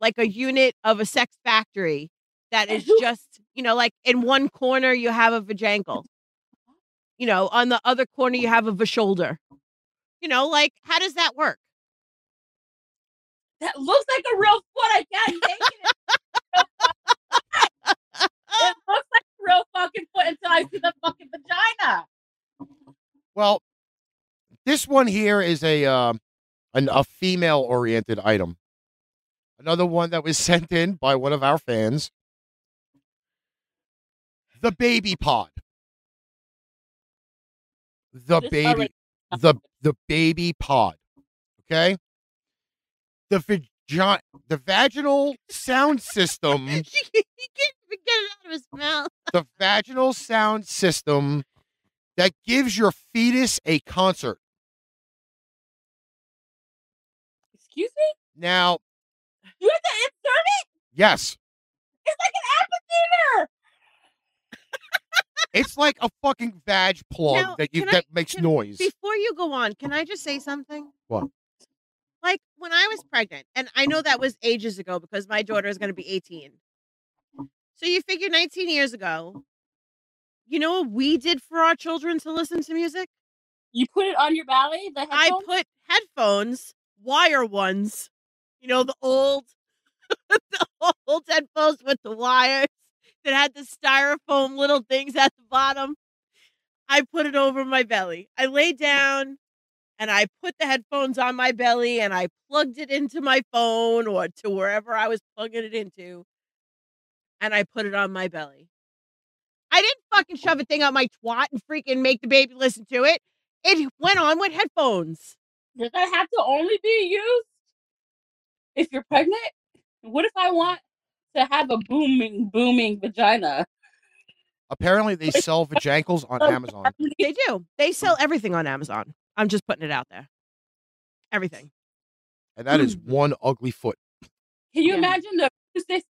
like a unit of a sex factory that is just, you know, like in one corner you have a vajankle. You know, on the other corner you have a shoulder. You know, like how does that work? That looks like a real foot. I can't take it. it looks like a real fucking foot until I see the fucking vagina. Well, this one here is a um an, a female oriented item. Another one that was sent in by one of our fans. The baby pod. The baby the the baby pod. Okay? The vagi- the vaginal sound system, he can't even get it out of his mouth. the vaginal sound system that gives your fetus a concert. Excuse me? Now, You have to insert it? yes, It's like an amphitheater. it's like a fucking vag plug Now, that you can I- that makes can- noise. Before you go on, can I just say something? What? When I was pregnant, and I know that was ages ago because my daughter is going to be 18. So you figure 19 years ago, you know what we did for our children to listen to music? You put it on your belly? The I put headphones, wire ones, you know, the old, the old headphones with the wires that had the styrofoam little things at the bottom. I put it over my belly. I lay down and I put the headphones on my belly and I plugged it into my phone or to wherever I was plugging it into. And I put it on my belly. I didn't fucking shove a thing up my twat and freaking make the baby listen to it. It went on with headphones. Does that have to only be used if you're pregnant? What if I want to have a booming, booming vagina? Apparently, they sell vajankles on Amazon. They do. They sell everything on Amazon. I'm just putting it out there. Everything. And that is one ugly foot. Can you Yeah. imagine the this?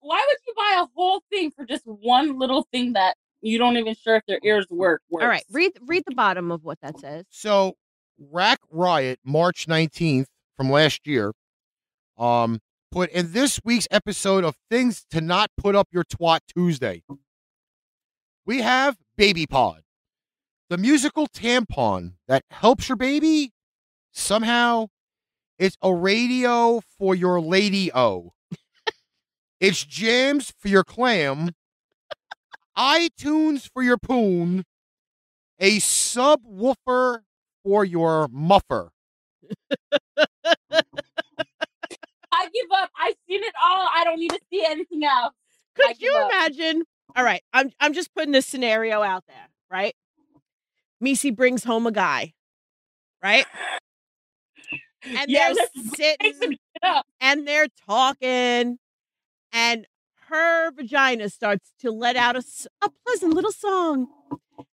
Why would you buy a whole thing for just one little thing that you don't even sure if their ears work? Works? All right. Read read the bottom of what that says. So, Rack Riot, March 19th from last year, um, put in this week's episode of Things to Not Put Up Your Twat Tuesday. We have Baby Pod, the musical tampon that helps your baby. Somehow, it's a radio for your lady O. it's jams for your clam, iTunes for your poon, a subwoofer for your muffer. I give up. I've seen it all. I don't need to see anything else. Could you up. imagine? All right. I'm I'm just putting this scenario out there, right? Misi brings home a guy, right? And Yeah, they're sitting and they're talking, and her vagina starts to let out a, a pleasant little song.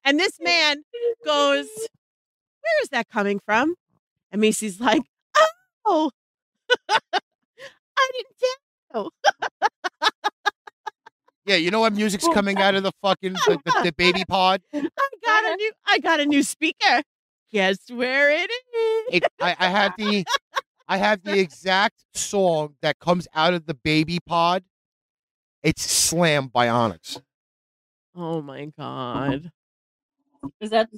And this man goes, Where is that coming from? And Macy's like, Oh, I didn't tell. Yeah, you know what music's coming out of the fucking the, the, the baby pod? I got a new I got a new speaker. Guess where it is? It, I, I have the I have the exact song that comes out of the baby pod. It's Slam by Onyx. Oh my god. Is that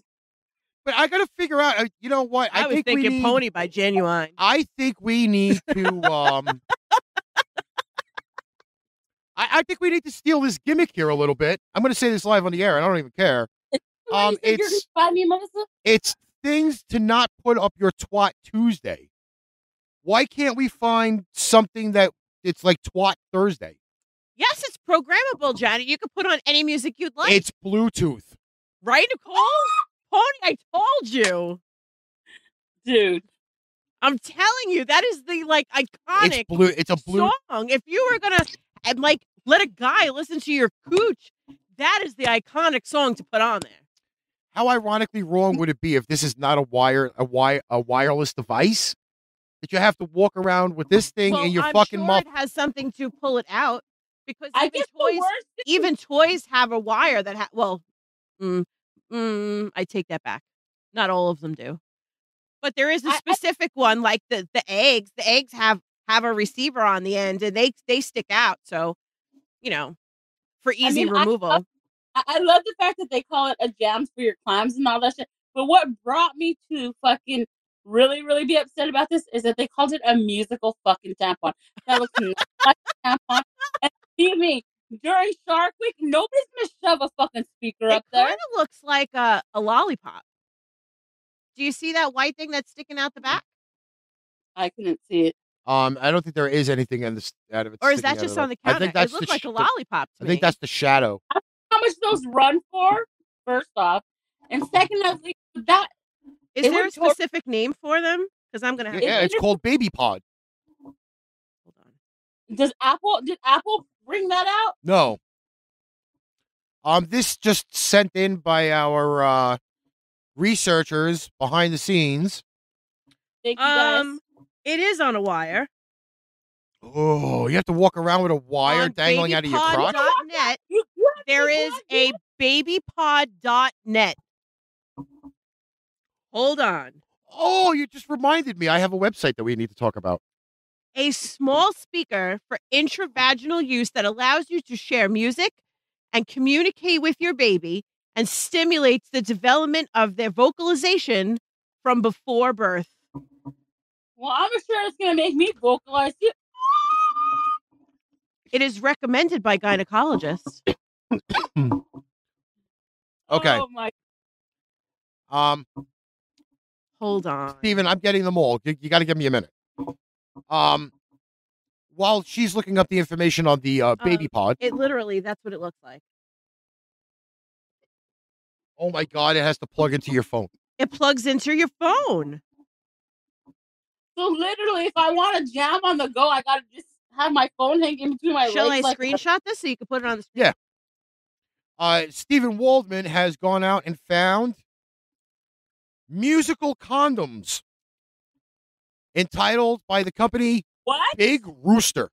but I got to figure out. uh, You know what? I, was think thinking need, Pony by Ginuwine. I think we need to. um I, I think we need to steal this gimmick here a little bit. I'm going to say this live on the air. and I don't even care. Um, you think you're it's- me, It's things to not put up your twat Tuesday. Why can't we find something that it's like twat Thursday? Yes, it's programmable, Janet. You can put on any music you'd like. It's Bluetooth. right, Nicole? Pony, I told you. Dude. I'm telling you, that is the like iconic It's blue. It's a blue. song. If you were gonna and like let a guy listen to your cooch, that is the iconic song to put on there. How ironically wrong would it be if this is not a wire a wire a wireless device that you have to walk around with this thing well, in your I'm fucking sure muff? it has something to pull it out because I even guess toys, even toys have a wire that ha- well, mm, mm, I take that back. Not all of them do, but there is a specific one like the the eggs. The eggs have have a receiver on the end and they they stick out. So, you know, for easy mean, removal. I, I love the fact that they call it a jams for your climbs and all that shit. But what brought me to fucking really, really be upset about this is that they called it a musical fucking tampon. That looks not like a tampon. And believe me, during Shark Week, nobody's gonna shove a fucking speaker it up there. It kind of looks like a, a lollipop. Do you see that white thing that's sticking out the mm. back? I couldn't see it. Um, I don't think there is anything in this out of it. Or is that just on the it. I think that's it looked the like sh- a lollipop to I me. think that's the shadow. How much those run for? First off, and secondly, that Is it there a would tot- specific name for them? Because I'm gonna have Yeah, to it's called Baby Pod. hold on. does Apple did Apple bring that out? No. Um, this just sent in by our uh, researchers behind the scenes. Thank you guys. Um, it is on a wire. Oh, you have to walk around with a wire on dangling out of your crotch. babypod.net, You- you have there to is watch a babypod.net. Hold on. Oh, you just reminded me. I have a website that we need to talk about. A small speaker for intravaginal use that allows you to share music and communicate with your baby and stimulates the development of their vocalization from before birth. Well, I'm sure it's gonna make me vocalize too. It is recommended by gynecologists. Okay. Oh my Um, Hold on. Steven, I'm getting them all. You, got to give me a minute. Um, while she's looking up the information on the uh, baby Um, pod. It literally, that's what it looks like. Oh my God, it has to plug into your phone. It plugs into your phone. So literally, if I want to jam on the go, I gotta just have my phone hanging between my Shall I like- screenshot this so you can put it on the screen? Yeah. Uh, Stephen Waldman has gone out and found musical condoms entitled by the company what? Big Rooster.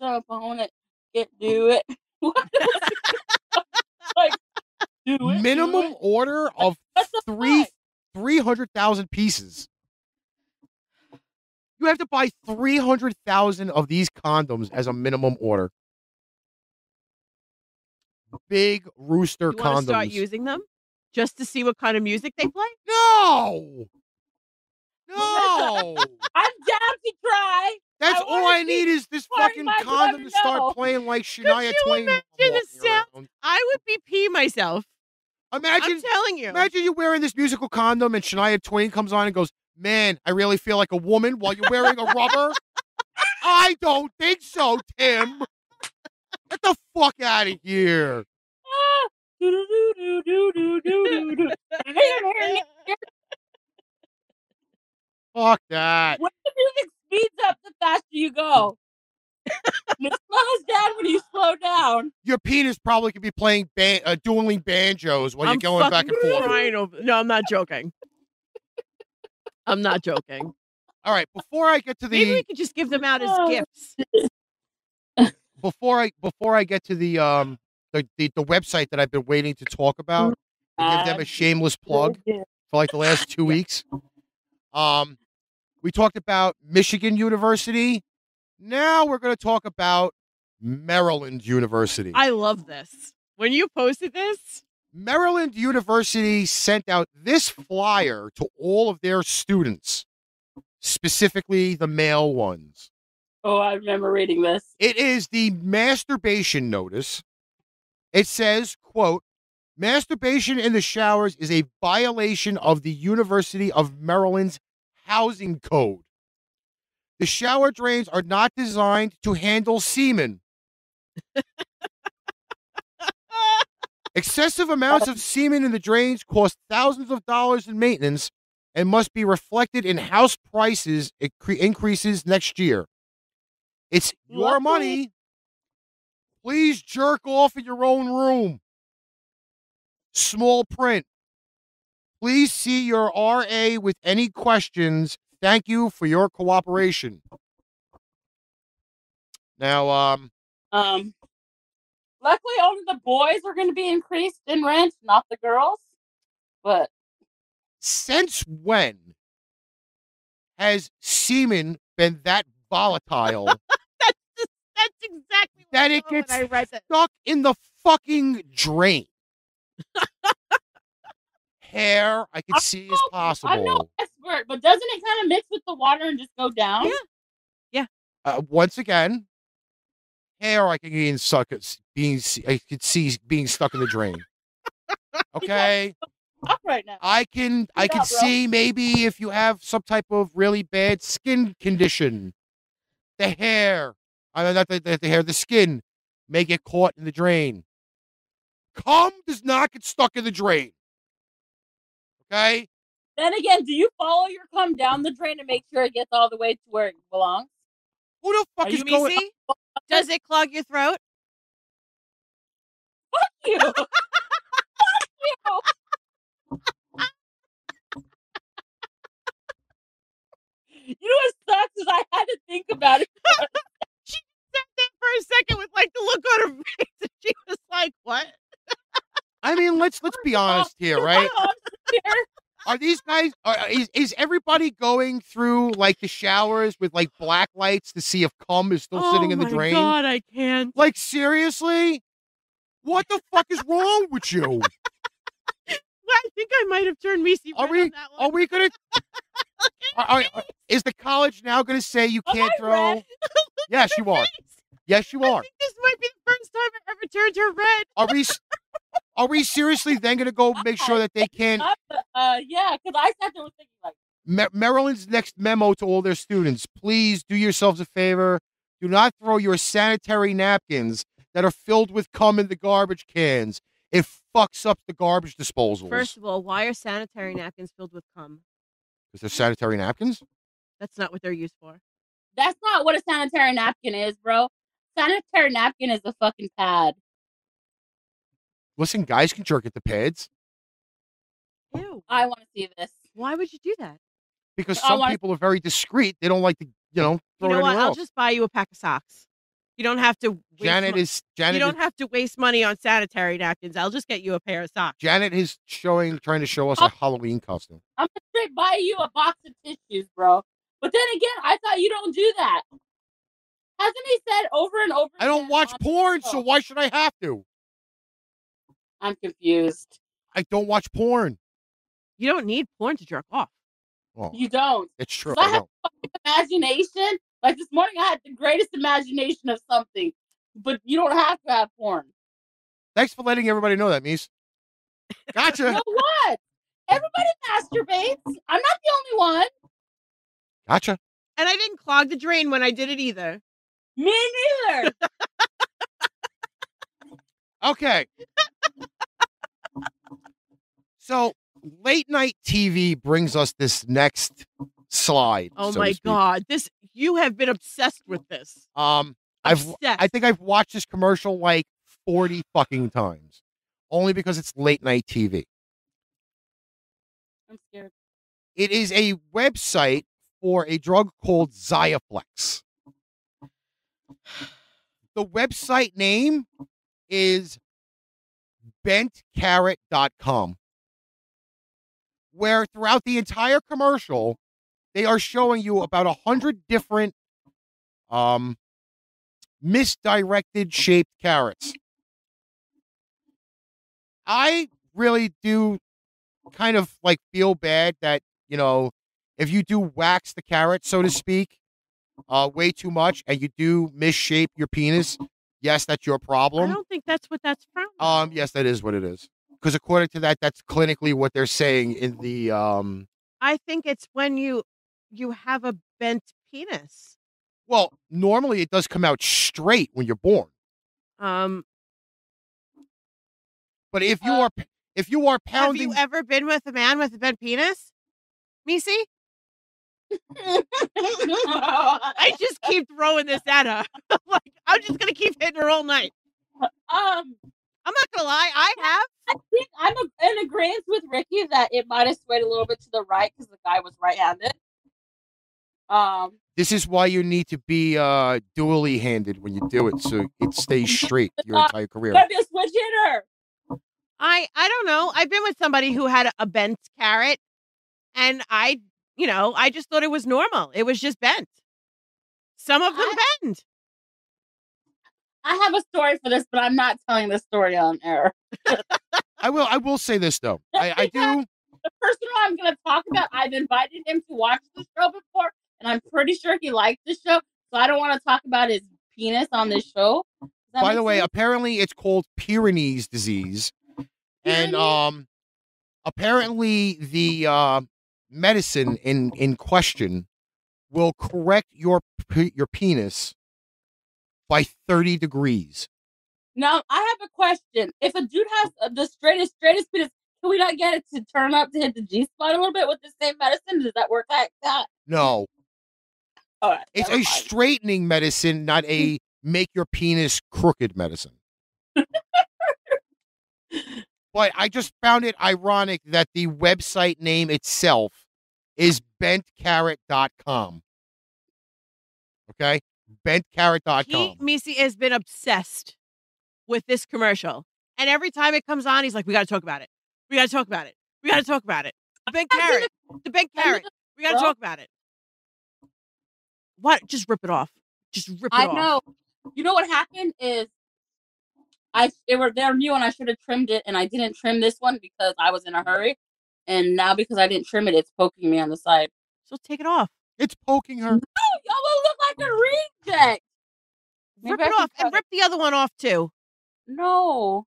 Shut up, on it. Get do it. Like do it. do Minimum it. order of What three fuck? three hundred thousand pieces. You have to buy three hundred thousand of these condoms as a minimum order. Big Rooster You to start condoms. using them just to see what kind of music they play? no, no. I'm down to try. That's I all I need is this fucking condom to start know. playing like Shania you Twain. imagine the sound? I would be pee myself. Imagine, I'm telling you. imagine you wearing this musical condom and Shania Twain comes on and goes, "Man, I really feel like a woman while you're wearing a rubber." I don't think so, Tim. Get the fuck out of here. Fuck that. When the music speeds up, the faster you go. And it slows down when you slow down. Your penis probably could be playing ban- uh, dueling banjos while I'm you're going back and forth. over- No, I'm not joking. I'm not joking. All right, before I get to the Maybe we could just give them out as Oh. gifts. before I before I get to the um the, the, the website that I've been waiting to talk about, to give them a shameless plug for like the last two weeks. Um, we talked about Michigan University. Now we're going to talk about Maryland University. I love this. When you posted this, Maryland University sent out this flyer to all of their students, specifically the male ones. Oh, I remember reading this. It is the masturbation notice. It says, quote, masturbation in the showers is a violation of the University of Maryland's housing code. The shower drains are not designed to handle semen. Excessive amounts of semen in the drains cost thousands of dollars in maintenance and must be reflected in house prices increases next year. It's your money. Please jerk off in your own room. Small print. Please see your RA with any questions. Thank you for your cooperation. Now, um, Um, luckily, only the boys are going to be increased in rent, not the girls. But since when has semen been that volatile That's that's exactly what that it gets I read that. stuck in the fucking drain? Hair, I can I see is possible. I'm no expert, but doesn't it kind of mix with the water and just go down? Yeah. uh, once again, hair I can being stuck being I could see being stuck in the drain. Okay, right now. I can I can see maybe if you have some type of really bad skin condition, the hair, I mean not the, the, the hair, the skin may get caught in the drain. Cum does not get stuck in the drain. Okay, Then again, do you follow your cum down the drain to make sure it gets all the way to where it belongs? who the fuck Are is going? Does it clog your throat? Fuck You. Fuck you. You know what sucks is I had to think about it. She sat there for a second with like the look on her face, and she was like, "What?" I mean, let's let's be honest here, right? Oh, here. Are these guys? Are, is is everybody going through like the showers with like black lights to see if cum is still sitting oh in the drain? Oh my? God, I can't. Like seriously, what the fuck is wrong with you? I think I might have turned Missy Are we- on. Are we gonna? Are, are- is the college now gonna say you can't I throw? Yes, you are. Yes, you I are. think this might be the first time I ever turned her red. Are we? S- Are we seriously then gonna go make sure that they can? Up, uh, yeah, because I sat there was thinking like, Ma- Maryland's next memo to all their students: Please do yourselves a favor. Do not throw your sanitary napkins that are filled with cum in the garbage cans. It fucks up the garbage disposals. First of all, why are sanitary napkins filled with cum? Is there sanitary napkins? That's not what they're used for. that's not what a sanitary napkin is, bro. Sanitary napkin is a fucking pad. Listen, guys can jerk at the pads Ew. I want to see this. Why would you do that? because I some want- people are very discreet. They don't like to, you know, throw You know it what? anywhere I'll else. just buy you a pack of socks. You don't have to. Waste Janet mo- is Janet. You is, don't have to waste money on sanitary napkins. I'll just get you a pair of socks. Janet is showing, trying to show Oh. us a oh. Halloween costume. I'm gonna straight buy you a box of tissues, bro. But then again, I thought you don't do that. Hasn't he said over and over? I don't again watch on- porn, so Oh. why should I have to? I'm confused. I don't watch porn. You don't need porn to jerk off. Oh, You don't. it's true. I I have don't. imagination. Like this morning, I had the greatest imagination of something, but you don't have to have porn. Thanks for letting everybody know that, Meice. Gotcha. So what? Everybody masturbates. I'm not the only one. Gotcha. And I didn't clog the drain when I did it either. Me neither. Okay. So late night TV brings us this next slide. Oh so my god, this you have been obsessed with this. Um, I've Obsessed. I think I've watched this commercial like forty fucking times, only because it's late night TV. I'm scared. It is a website for a drug called Xiaflex. The website name is bentcarrot.com, where throughout the entire commercial, they are showing you about a hundred different um, misdirected shaped carrots. I really do kind of like feel bad that you know if you do wax the carrot, so to speak, uh, way too much, and you do misshape your penis. Yes, that's your problem. I don't think that's what that's from. Um, yes, that is what it is. Because according to that, that's clinically what they're saying in the um. I think it's when you you have a bent penis. Well, normally it does come out straight when you're born, Um, but if you Uh, are if you are have you ever been with a man with a bent penis? Missy? I just keep throwing this at her. like I'm just gonna keep hitting her all night. um, I'm not gonna lie, I have. I think I'm a, in agreement with Ricky that it might have swayed a little bit to the right because the guy was right-handed. Um, this is why you need to be uh dually handed when you do it, so it stays straight your entire career. gotta be a switch hitter. I I don't know. I've been with somebody who had a bent carrot, and I, you know, I just thought it was normal. It was just bent. Some of them bend. I have a story for this, but I'm not telling this story on air. I will. I will say this though. I, I do. The person who I'm going to talk about, I've invited him to watch the show before, and I'm pretty sure he liked the show. So I don't want to talk about his penis on this show. By the way, sense? apparently it's called Peyronie's disease, and um, apparently the uh, medicine in in question will correct your your penis by thirty degrees. now I have a question. If a dude has uh, the straightest, straightest penis, can we not get it to turn up to hit the G spot a little bit with the same medicine? Does that work like that? No, All right. it's a mind. straightening medicine, not a make your penis crooked medicine. but I just found it ironic that the website name itself is bentcarrot.com. Okay? He, Bentcarrot.com. Missy has been obsessed with this commercial, and every time it comes on, he's like, "We got to talk about it. We got to talk about it. We got to talk about it. The bent carrot. The bent carrot. We got to Well- talk about it." What? Just rip it off. Just rip it I off. I know. You know what happened is I they were they're new and I should have trimmed it and I didn't trim this one because I was in a hurry. And now because I didn't trim it, it's poking me on the side. So take it off. It's poking her. Oh, y'all will look like a reject. Maybe Rip I it off and it. rip the other one off too. No.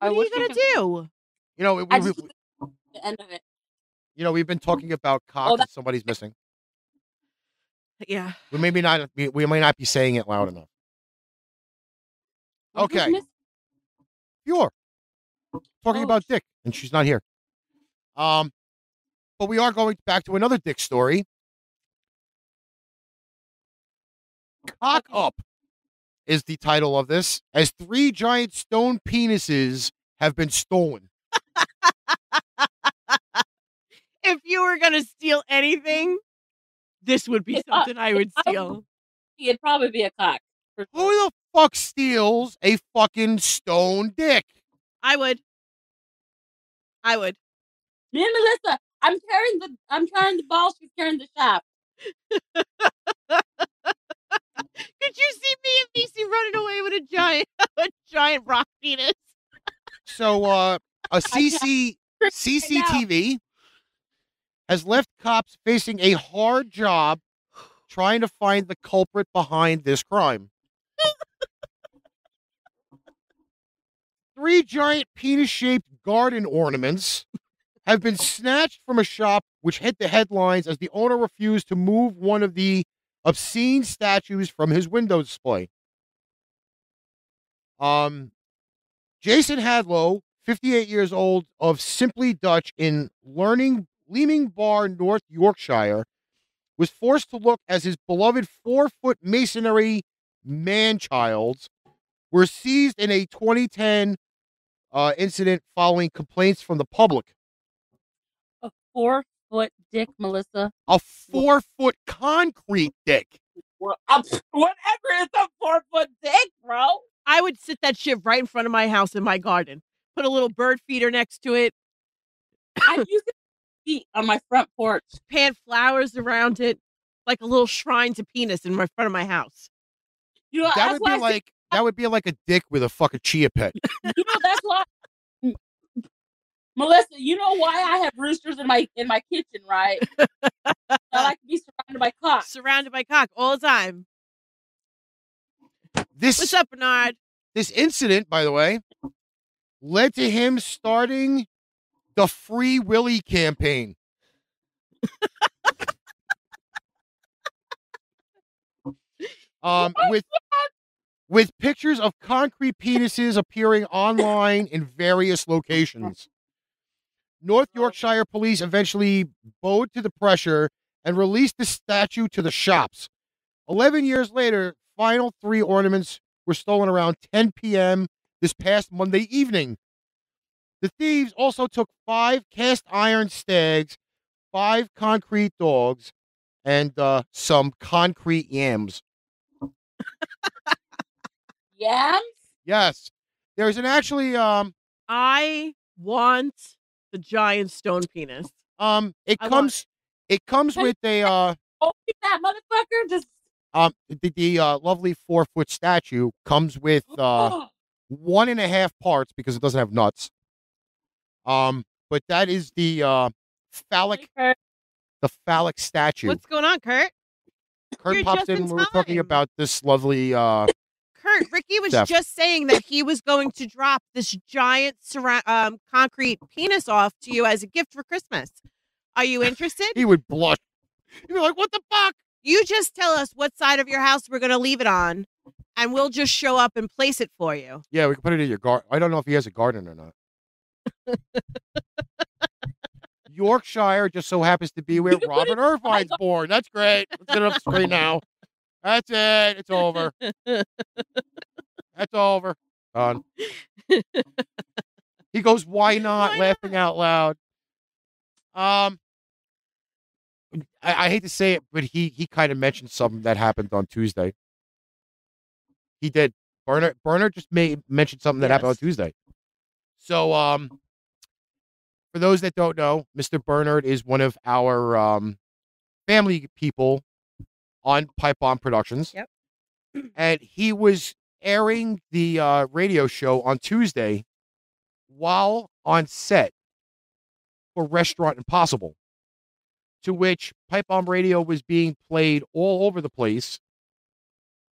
What are you gonna could- do? You know, we, I we, just the end of it. you know, we've been talking about cock Oh, and somebody's missing. Yeah. We maybe not we, we may not be saying it loud enough. Who's Okay. miss- Pure. Talking Oh, about Dick, and she's not here. Um, but we are going back to another Dick story. Cock up is the title of this, as three giant stone penises have been stolen. If you were gonna steal anything, this would be I- uh, something I would steal. It'd probably be a cock. Who the fuck steals a fucking stone dick? I would. I would. Me and Melissa, I'm carrying the I'm carrying the ball, she's carrying the shaft. Could you see me and Nisi running away with a giant, a giant rock penis? So, uh, a CC. CCTV has left cops facing a hard job trying to find the culprit behind this crime. Three giant penis shaped garden ornaments have been snatched from a shop which hit the headlines as the owner refused to move one of the obscene statues from his window display. Um, Jason Hadlow, 58 years old, of Simply Dutch in Learning Leeming Bar, North Yorkshire, was forced to look as his beloved four foot masonry man childs were seized in a 2010 uh, incident following complaints from the public. A four foot dick, Melissa. A four foot concrete dick. Well, whatever, it's a four foot dick, bro. I would sit that shit right in front of my house in my garden. Put a little bird feeder next to it, I use it feet on my front porch. plant flowers around it, like a little shrine to penis in my front of my house. You know, That would be like that would be like a dick with a fucking chia pet. You know that's why. M- Melissa, you know why I have roosters in my in my kitchen, right? I like to be surrounded by cock. Surrounded by cock all the time. This What's up, Bernard? this incident, by the way, led to him starting the Free Willy campaign. um, with with pictures of concrete penises appearing online in various locations. North Yorkshire police eventually bowed to the pressure and released the statue to the shops. 11 years later, final three ornaments were stolen around 10 p.m. this past Monday evening. The thieves also took five cast iron stags, five concrete dogs, and uh, some concrete yams. Yams? Yes, there's an actually um I want the giant stone penis. um it I comes it comes with a uh Oh, that motherfucker just. um the, the uh, lovely four foot statue comes with uh one and a half parts because it doesn't have nuts. Um, but that is the uh phallic the phallic statue. What's going on, Kurt? Kurt you're pops in. in We're talking about this lovely uh Kurt, Ricky was Steph. just saying that he was going to drop this giant surra- um, concrete penis off to you as a gift for Christmas. Are you interested? he would blush. He'd be like, "What the fuck?" you just tell us what side of your house we're going to leave it on, and we'll just show up and place it for you. Yeah, we can put it in your garden. I don't know if he has a garden or not. Yorkshire just so happens to be where You can put Robert Irvine's born. That's great. Let's get it up screen now. That's it. It's over. That's over. Done. He goes, "Why not?" Why laughing out loud. Um, I, I hate to say it, but he he kind of mentioned something that happened on Tuesday. He did. Bernard Bernard just made mentioned something that happened on Tuesday. So, um, for those that don't know, Mr. Bernard is one of our um family people on Pipe Bomb Productions. Yep. And he was airing the uh, radio show on Tuesday while on set for Restaurant Impossible, to which Pipe Bomb Radio was being played all over the place.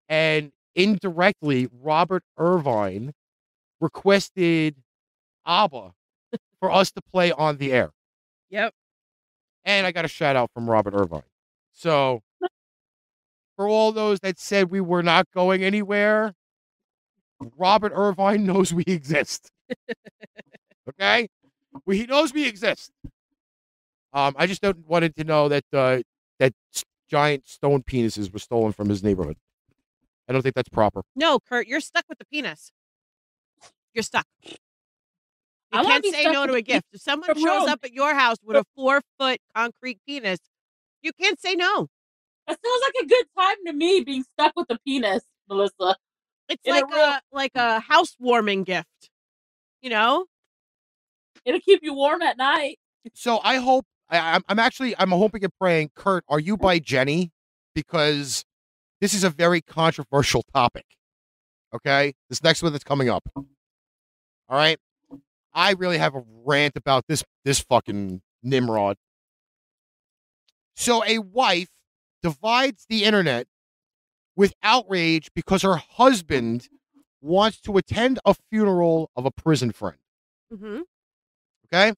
And indirectly, Robert Irvine requested ABBA for us to play on the air. Yep. And I got a shout out from Robert Irvine. So, for all those that said we were not going anywhere, Robert Irvine knows we exist. okay? We, he knows we exist. Um, I just don't wanted to know that uh, that giant stone penises were stolen from his neighborhood. I don't think that's proper. No, Kurt, you're stuck with the penis. You're stuck. You I can't say no to a gift. If someone shows Rome. up at your house with a four foot concrete penis, you can't say no. That sounds like a good time to me being stuck with a penis, Melissa. It's In a like a like a housewarming gift. You know? It'll keep you warm at night. So I hope I, I'm, I'm actually I'm hoping and praying. Kurt, are you by Jenny? Because this is a very controversial topic. Okay, this next one that's coming up. All right, I really have a rant about this this fucking Nimrod. So a wife divides the internet with outrage because her husband wants to attend a funeral of a prison friend. Mm-hmm. Okay.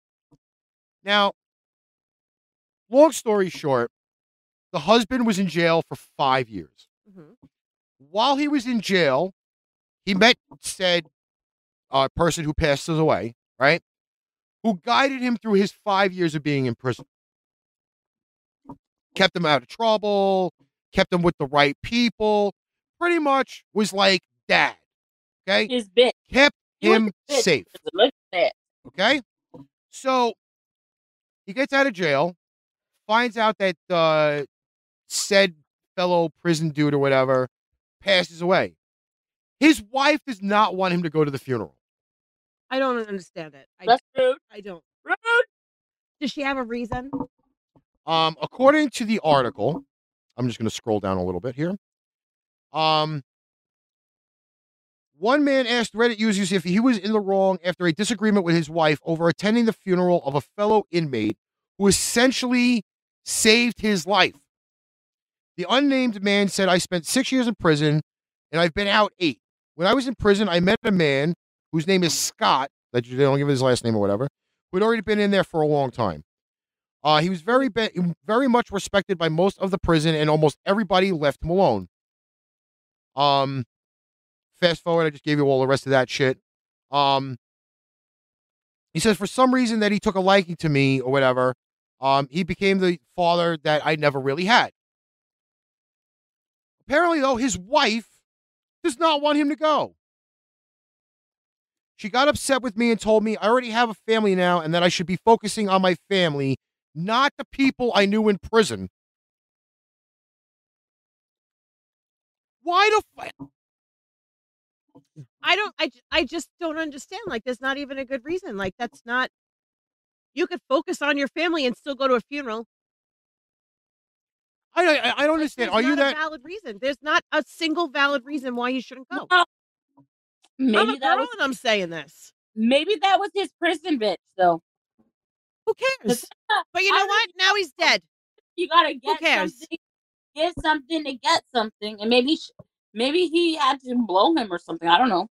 Now, long story short, the husband was in jail for five years. Mm-hmm. While he was in jail, he met said uh, person who passes away, right? Who guided him through his five years of being in prison. Kept him out of trouble, kept him with the right people, pretty much was like dad. Okay. His bit Kept You went him to safe. Look at that. Okay. So he gets out of jail, finds out that uh, said fellow prison dude or whatever passes away. His wife does not want him to go to the funeral. I don't understand it. I, That's rude. I don't. Rude. Does she have a reason? Um, according to the article, I'm just going to scroll down a little bit here. Um, One man asked Reddit users if he was in the wrong after a disagreement with his wife over attending the funeral of a fellow inmate who essentially saved his life. The unnamed man said, I spent six years in prison and I've been out eight. When I was in prison, I met a man whose name is Scott, that they don't give his last name or whatever, who had already been in there for a long time. Uh, he was very, be- very much respected by most of the prison, and almost everybody left him alone. Um, fast forward, I just gave you all the rest of that shit. Um, he says for some reason that he took a liking to me or whatever. Um, he became the father that I never really had. Apparently, though, his wife does not want him to go. She got upset with me and told me I already have a family now and that I should be focusing on my family, not the people I knew in prison. Why the fuck? I don't. I, I just don't understand. Like, there's not even a good reason. Like, that's not. You could focus on your family and still go to a funeral. I, I, I don't understand. there's Are you not a that? valid reason? There's not a single valid reason why you shouldn't go. Well, I'm maybe a that girl was and I'm saying this. maybe that was his prison bitch though. Who cares? But you know don't what? Now he's dead. You gotta get Who cares? something, get something to get something, and maybe maybe he had to blow him or something. I don't know.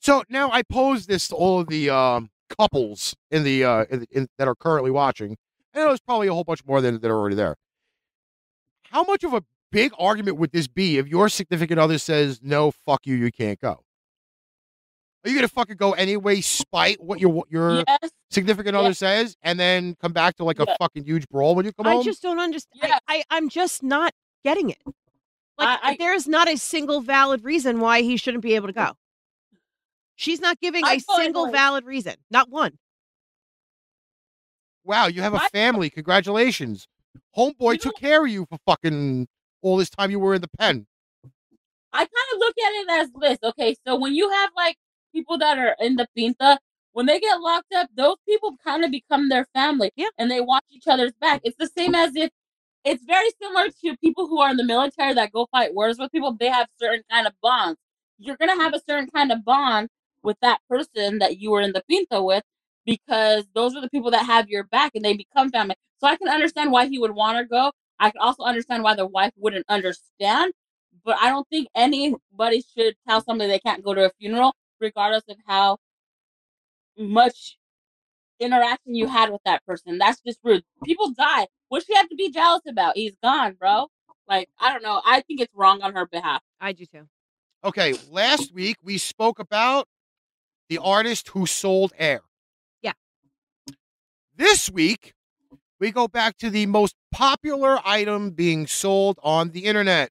So now I pose this to all of the um, couples in the, uh, in, the- in, that are currently watching, I know there's probably a whole bunch more than that are already there. How much of a big argument would this be if your significant other says no, fuck you, you can't go? Are you gonna fucking go anyway, spite what your your Yes, significant Yeah. other says, and then come back to like a fucking huge brawl when you come I home? I just don't understand. Yes. I, I, I'm just not getting it. Like, I- I- there is not a single valid reason why he shouldn't be able to go. She's not giving I a single totally- valid reason. Not one. wow, you have a family. Congratulations, homeboy You took care of you for fucking all this time you were in the pen. I kind of look at it as this. Okay, so when you have like people that are in the pinta, when they get locked up, those people kind of become their family. Yeah. And they watch each other's back. It's the same as if it's very similar to people who are in the military that go fight wars with people. They have certain kind of bonds. You're gonna have a certain kind of bond with that person that you were in the pinta with because those are the people that have your back and they become family. So I can understand why he would want to go. I can also understand why the wife wouldn't understand but I don't think anybody should tell somebody they can't go to a funeral, regardless of how much interaction you had with that person. That's just rude. People die. What she have to be jealous about? He's gone, bro. Like I don't know. I think it's wrong on her behalf. I do too. Okay, last week we spoke about the artist who sold air. Yeah. This week we go back to the most popular item being sold on the internet.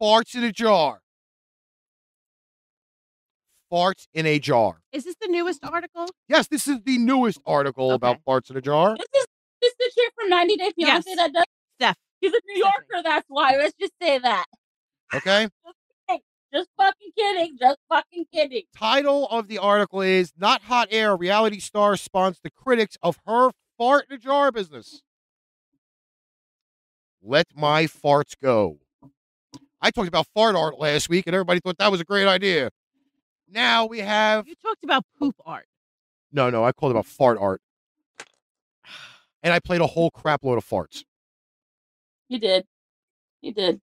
Farts in a jar. Farts in a jar. Is this the newest article? Yes, this is the newest article about Okay. farts in a jar. This is this the chick from 90 Day Fiance Yes. that does. Steph. She's a New Yorker. That's why. Let's just say that. Okay? Just fucking kidding. Just fucking kidding. Title of the article is Not Hot Air Reality Star Responds to Critics of Her Fart in a Jar Business. Let my farts go. I talked about fart art last week and everybody thought that was a great idea. Now we have You talked about poop art. no, no, I called it about fart art. And I played a whole crap load of farts. You did. You did.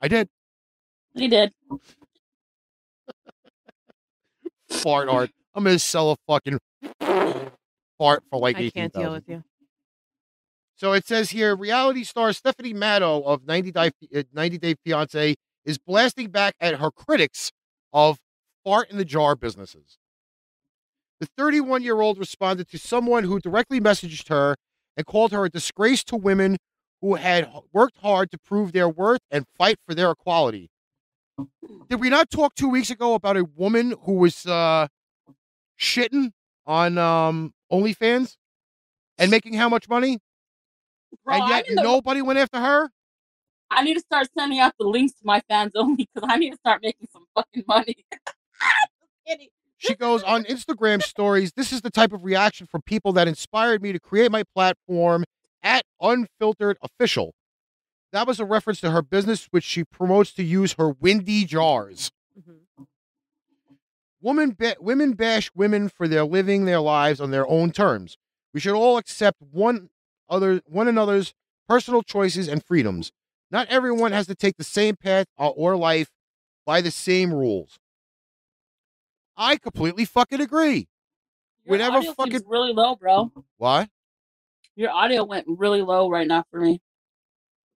I did You did. fart art. I'm gonna sell a fucking fart for like I can't deal with you. So it says here, reality star Stephanie Matto of 90 Day, uh, 90 Day Fiance is blasting back at her critics of fart in the jar businesses. The 31 year old responded to someone who directly messaged her and called her a disgrace to women who had worked hard to prove their worth and fight for their equality. Did we not talk two weeks ago about a woman who was uh, shitting on um, OnlyFans and making how much money? Bro, and yet need, to, nobody went after her. I need to start sending out the links to my fans only because I need to start making some fucking money. She goes on Instagram stories. This is the type of reaction from people that inspired me to create my platform at Unfiltered Official. That was a reference to her business, which she promotes to use her windy jars. Mhm. Woman ba- women bash women for their living their lives on their own terms. We should all accept one other one another's personal choices and freedoms. Not everyone has to take the same path or life by the same rules. I completely fucking agree. Your Whatever audio fucking- seems really low, bro. Why? Your audio went really low right now for me.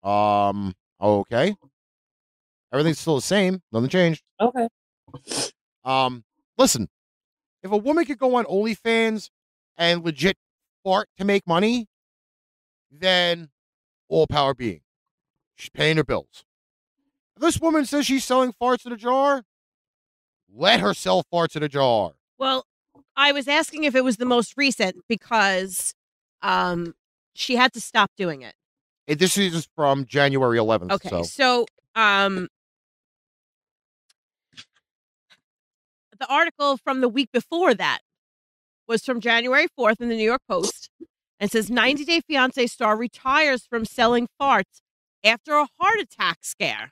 Um. Okay. Everything's still the same. Nothing changed. Okay. Um. Listen, if a woman could go on OnlyFans and legit fart to make money, then all power being. She's paying her bills. If this woman says she's selling farts in a jar, let her sell farts in a jar. Well, I was asking if it was the most recent because um she had to stop doing it. Eh, This is from January 11th. Okay. So So, um the article from the week before that was from January 4th in the New York Post and says 90 Day Fiance star retires from selling farts after a heart attack scare.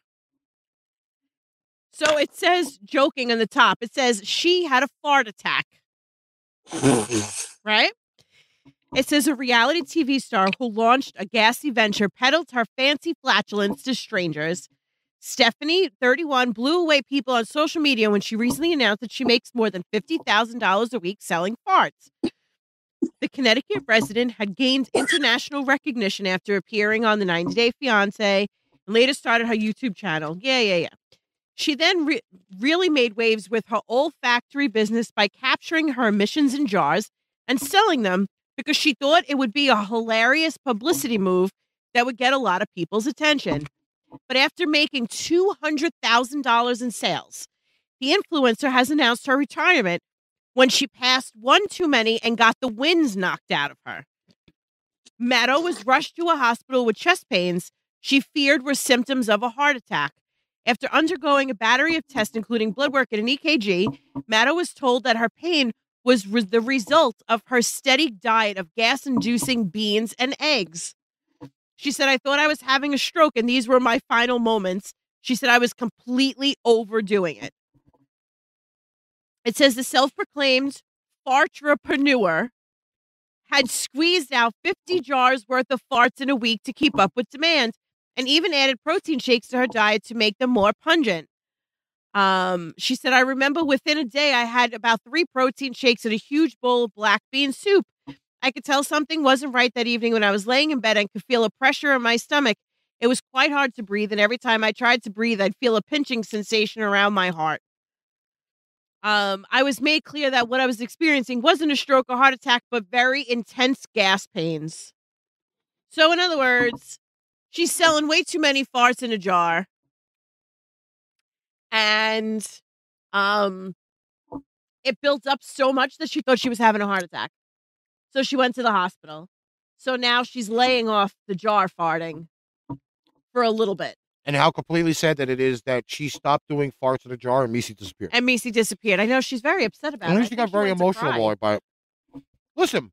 So it says joking on the top. It says she had a fart attack. right? It says a reality TV star who launched a gassy venture peddled her fancy flatulence to strangers. Stephanie, 31, blew away people on social media when she recently announced that she makes more than $50,000 a week selling farts. The Connecticut resident had gained international recognition after appearing on the 90 Day Fiancé and later started her YouTube channel. Yeah, yeah, yeah. She then re- really made waves with her olfactory business by capturing her emissions in jars and selling them because she thought it would be a hilarious publicity move that would get a lot of people's attention. But after making $200,000 in sales, the influencer has announced her retirement when she passed one too many and got the winds knocked out of her. Matto was rushed to a hospital with chest pains she feared were symptoms of a heart attack. After undergoing a battery of tests, including blood work and an EKG, Matto was told that her pain was re- the result of her steady diet of gas inducing beans and eggs. She said, I thought I was having a stroke and these were my final moments. She said, I was completely overdoing it. It says the self proclaimed fartrepreneur had squeezed out 50 jars worth of farts in a week to keep up with demand and even added protein shakes to her diet to make them more pungent. Um, she said, I remember within a day I had about three protein shakes and a huge bowl of black bean soup. I could tell something wasn't right that evening when I was laying in bed and could feel a pressure in my stomach. It was quite hard to breathe, and every time I tried to breathe, I'd feel a pinching sensation around my heart. Um, I was made clear that what I was experiencing wasn't a stroke or heart attack, but very intense gas pains. So, in other words, she's selling way too many farts in a jar. And um it built up so much that she thought she was having a heart attack. So she went to the hospital. So now she's laying off the jar farting for a little bit. And how completely sad that it is that she stopped doing farts in a jar and Missy disappeared. And Meice disappeared. I know she's very upset about And it. I she got very emotional about. By it. Listen,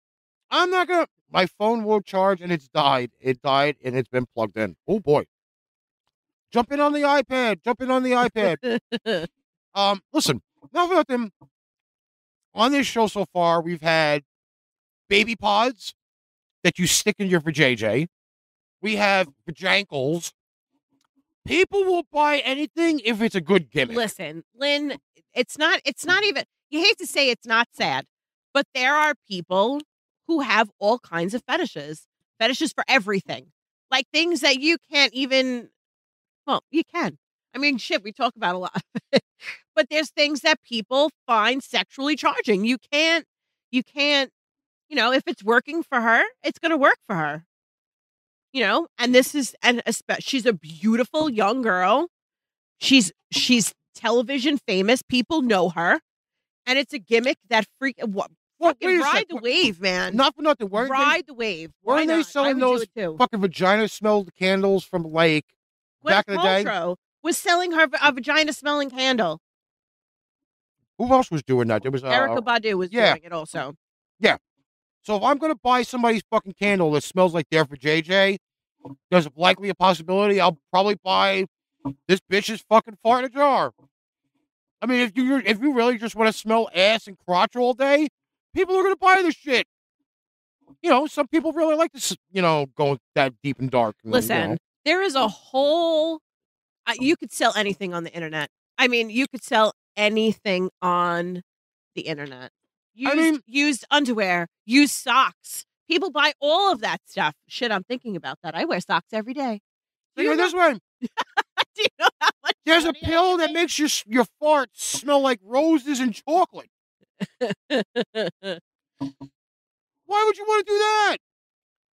I'm not gonna. My phone won't charge and it's died. It died and it's been plugged in. Oh boy. Jump in on the iPad. Jump in on the iPad. um, listen, enough about them. On this show so far, we've had baby pods that you stick in your vajayjay. We have vajankles. People will buy anything if it's a good gimmick. Listen, Lynn, it's not it's not even you hate to say it's not sad, but there are people who have all kinds of fetishes. Fetishes for everything. Like things that you can't even well, you can. I mean, shit, we talk about a lot. but there's things that people find sexually charging. You can't you can't, you know, if it's working for her, it's going to work for her. You know, and this is and she's a beautiful young girl. She's she's television famous. People know her, and it's a gimmick that freak. Well, fucking ride the wave, man. Not for nothing. Weren't they ride the wave. Why weren't they not? I selling those fucking vagina smelled candles from like Gwyneth back in the day? Paltrow was selling her a vagina smelling candle. who else was doing that? There was uh, Erykah Badu was yeah. doing it also. Yeah. So if I'm gonna buy somebody's fucking candle that smells like their for JJ, there's likely a possibility I'll probably buy this bitch's fucking fart in a jar. I mean, if you if you really just want to smell ass and crotch all day, people are gonna buy this shit. You know, some people really like this. you know, go that deep and dark. you know. Listen, there is a whole. Uh, you could sell anything on the internet. I mean, you could sell anything on the internet. Used, I mean- used underwear, used socks. People buy all of that stuff. Shit, I'm thinking about that. I wear socks every day. Do you this Do you know how much there's a pill that makes your your farts smell like roses and chocolate. Why would you want to do that?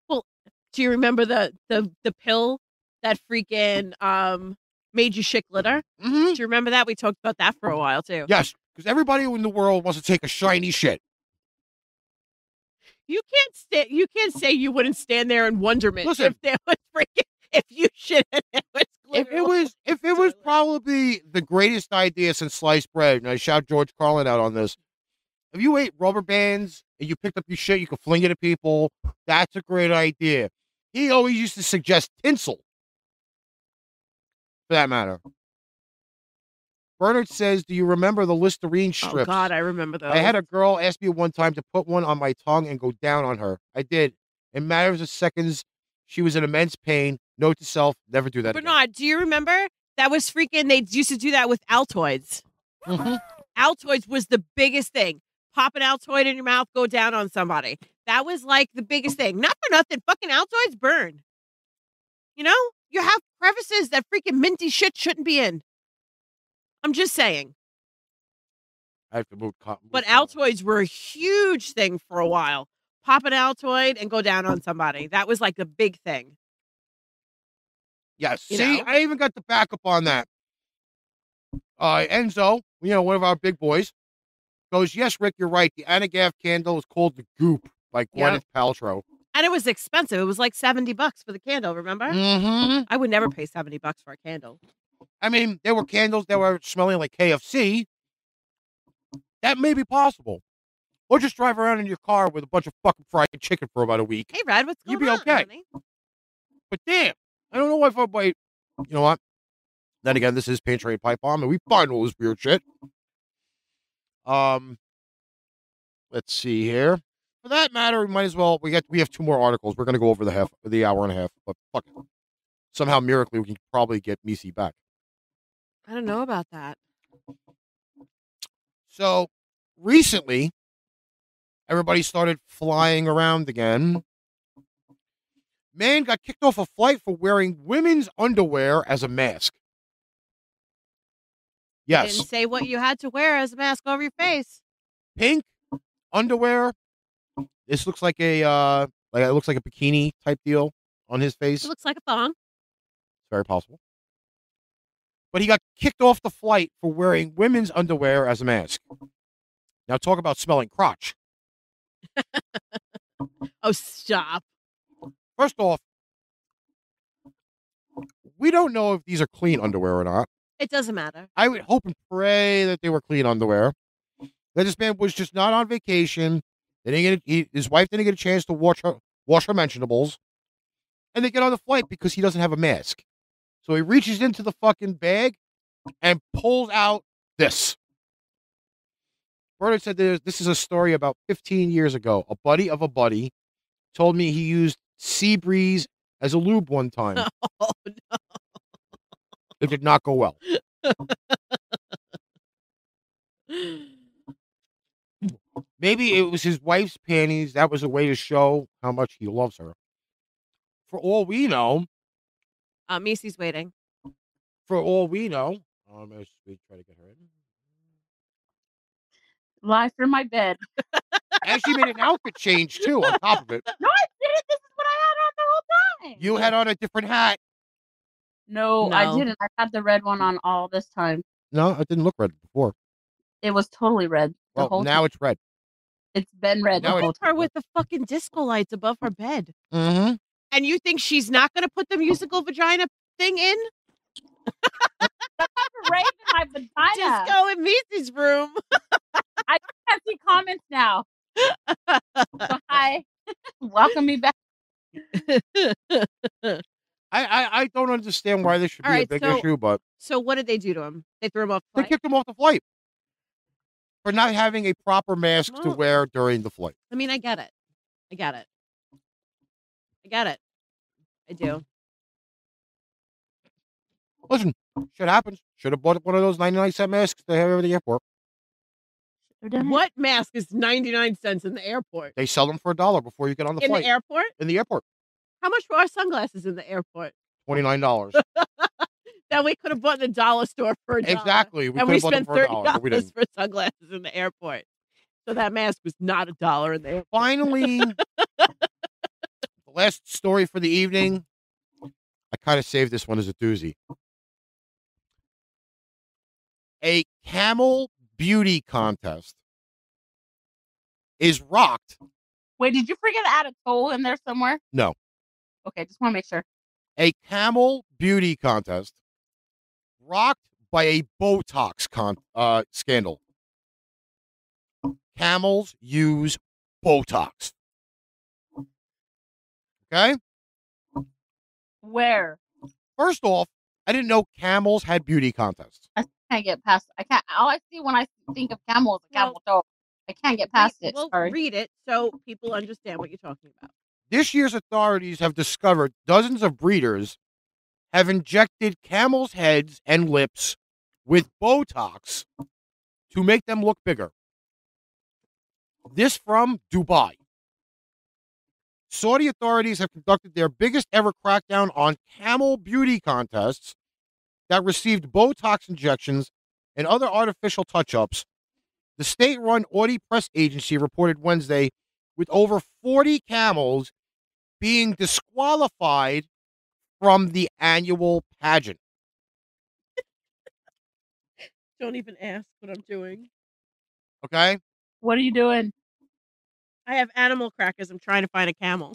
Well, do you remember the the the pill that freaking um made you shit glitter? hmm Do you remember that? We talked about that for a while too. Yes, because everybody in the world wants to take a shiny shit. You can't sta- You can't say you wouldn't stand there in wonderment Listen. if there was freaking if you shit and it was If it was, if it was probably the greatest idea since sliced bread, and I shout George Carlin out on this. If you ate rubber bands and you picked up your shit, you could fling it at people. That's a great idea. He always used to suggest tinsel. For that matter. Bernard says, "Do you remember the Listerine strips?" Oh? God, I remember those. I had a girl ask me one time to put one on my tongue and go down on her. I did. In matters of seconds, she was in immense pain. Note to self: never do that again. Bernard. Do you remember that was freaking? They used to do that with Altoids. Mhm. Altoids was the biggest thing. Pop an Altoid in your mouth, go down on somebody. That was like the biggest thing. Not for nothing. Fucking Altoids burn. You know, you have crevices that freaking minty shit shouldn't be in. I'm just saying. I have to move. co- move But. Altoids were a huge thing for a while. Pop an Altoid and go down on somebody. That was like the big thing. Yes. you See, know? I even got the backup on that. Uh, Enzo, you know, one of our big boys, goes, Yes, Rick, you're right. The Anagaf candle is called the Goop by. Gwyneth Paltrow. And it was expensive. It was like 70 bucks for the candle, remember? Mm-hmm. I would never pay 70 bucks for a candle. I mean, there were candles that were smelling like KFC. That may be possible. Or just drive around in your car with a bunch of fucking fried chicken for about a week. Hey, Rad, what's going You'd be on? okay. honey? But damn, I don't know why everybody. You know what? Then again, this is Pain Train Pipe Bomb, and we find all this weird shit. Um, let's see here. For that matter, we might as well. We got we have two more articles. We're gonna go over the half, the hour and a half. But fuck it. Somehow, miraculously, we can probably get Misi back. I don't know about that. So recently, everybody started flying around again. Man got kicked off a flight for wearing women's underwear as a mask. Yes, Didn't say what you had to wear as a mask over your face. pink underwear. This looks like a uh, like it looks like a bikini type deal on his face. It looks like a thong. It's very possible. But he got kicked off the flight for wearing women's underwear as a mask. Now talk about smelling crotch. Oh, stop. First off, we don't know if these are clean underwear or not. It doesn't matter. I would hope and pray that they were clean underwear. That this man was just not on vacation. They didn't get a, he, his wife didn't get a chance to wash her wash her mentionables, and they get on the flight because he doesn't have a mask. So he reaches into the fucking bag and pulls out this. Bernard said this is a story about 15 years ago. A buddy of a buddy told me he used Sea Breeze as a lube one time. Oh, no. It did not go well. Maybe it was his wife's panties. That was a way to show how much he loves her. For all we know, Uh, Meice's waiting. for all we know, um, let's we try to get her in. Live from my bed. And she made an outfit change too. On top of it, No, I didn't. This is what I had on the whole time. you had on a different hat. No, No. I didn't. I had the red one on all this time. No, it didn't look red before. It was totally red the Well, whole now time. it's red. It's been red now the it- whole With her with the fucking disco lights above her bed. Mm-hmm. And you think she's not going to put the musical vagina thing in? time. Right in my vagina. Disco in Meice's room. I can't see comments now. Hi. Welcome me back. I, I I don't understand why this should be All a big so- issue, but So what did they do to him? They threw him off. they kicked him off the flight for not having a proper mask to wear during the flight. I mean, I get it. I get it. I get it. I do. Listen, shit happens. Should have bought one of those 99 cent masks they have at the airport. What mask is 99 cents in the airport? They sell them for a dollar before you get on the in flight. In the airport? in the airport. How much for our sunglasses in the airport? $29. That we could have bought in the dollar store for a dollar. exactly. We and we have bought them spent thirty dollar, but we dollars didn't. for sunglasses in the airport. So that mask was not a dollar in the airport. Finally, the last story for the evening. I kind of saved this one as a doozy. A camel beauty contest is rocked. Wait, did you forget to add a toll in there somewhere? No. Okay, just want to make sure. A camel beauty contest rocked by a Botox con- uh, scandal. Camels use Botox. Okay? Where? First off, I didn't know camels had beauty contests. I can't get past. I can't. All I see when I think of camel is a camel toe. I can't get past Read- it. Well, Sorry. read it so people understand what you're talking about. This year's authorities have discovered dozens of breeders have injected camels' heads and lips with Botox to make them look bigger. This from Dubai. Saudi authorities have conducted their biggest ever crackdown on camel beauty contests that received Botox injections and other artificial touch ups. The state run Saudi press agency reported Wednesday with over 40 camels being disqualified from the annual pageant. Don't even ask what I'm doing. Okay? What are you doing? I have animal crackers. I'm trying to find a camel.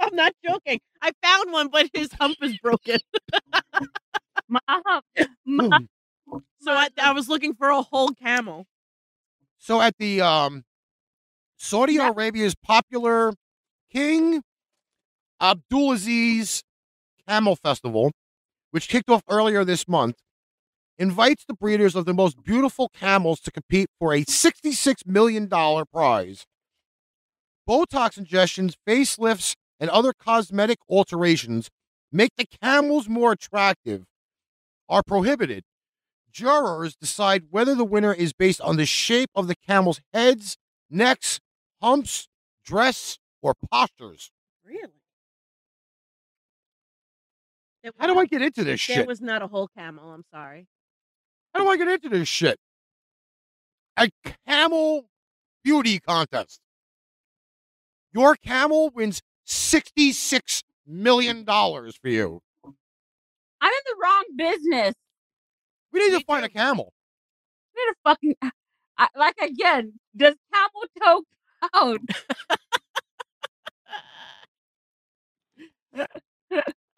I'm not joking. I found one, but his hump is broken. My, my, So I, I was looking for a whole camel. So at the um, Saudi Yeah. Arabia's popular King Abdulaziz Camel Festival, which kicked off earlier this month, invites the breeders of the most beautiful camels to compete for a $66 million prize. Botox injections, facelifts, and other cosmetic alterations make the camels more attractive are prohibited. Jurors decide whether the winner is based on the shape of the camel's heads, necks, humps, dress, or postures. Really? There How do I get into this There shit? was not a whole camel. I'm sorry. How do I get into this shit? A camel beauty contest. Your camel wins $66 million for you. I'm in the wrong business. We need Me to find too. a camel. We need a fucking. I, like again, does camel toe count?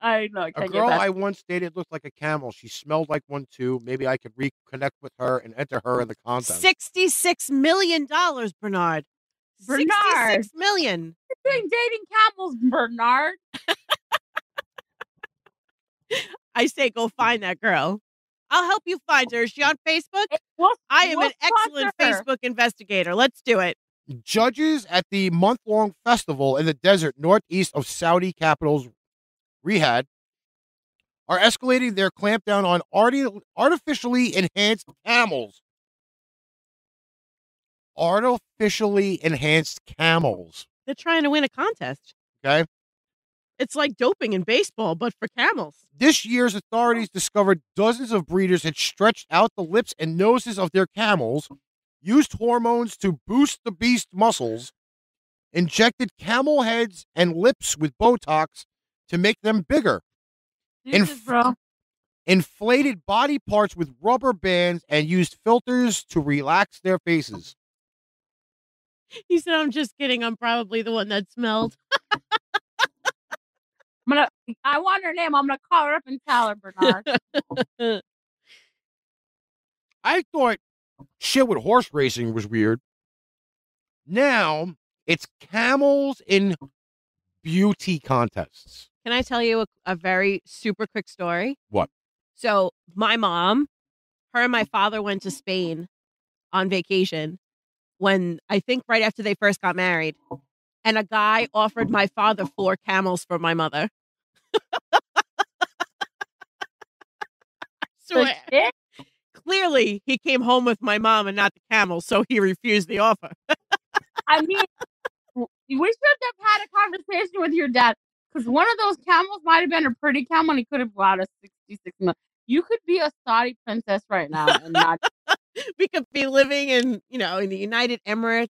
I know. I A can't girl. I once dated looked like a camel. She smelled like one too. Maybe I could reconnect with her and enter her in the contest. Sixty-six million dollars, Bernard. Bernard. Sixty-six million. You're doing dating camels, Bernard. I say go find that girl. I'll help you find her. Is she on Facebook? We'll, I am we'll an excellent. Facebook investigator. Let's do it. Judges at the month long festival in the desert northeast of Saudi capital's Riyadh are escalating their clampdown on arti- artificially enhanced camels. Artificially enhanced camels. They're trying to win a contest. Okay. It's like doping in baseball, but for camels. This year's authorities discovered dozens of breeders had stretched out the lips and noses of their camels, used hormones to boost the beast muscles, injected camel heads and lips with Botox to make them bigger, Jesus, Inf- inflated body parts with rubber bands, and used filters to relax their faces. He said, I'm just kidding. I'm probably the one that smelled. I'm gonna. I want her name. I'm gonna call her up and tell her, Bernard. I thought shit with horse racing was weird. Now it's camels in beauty contests. Can I tell you a, a very super quick story? What? So, my mom, her and my father went to Spain on vacation when I think right after they first got married. And a guy offered my father four camels for my mother. Swear. Clearly, he came home with my mom and not the camels, so he refused the offer. I mean, we should have had a conversation with your dad because one of those camels might have been a pretty camel and he could have bought a 66 million. You could be a Saudi princess right now and not. we could be living in, you know, in the United Emirates,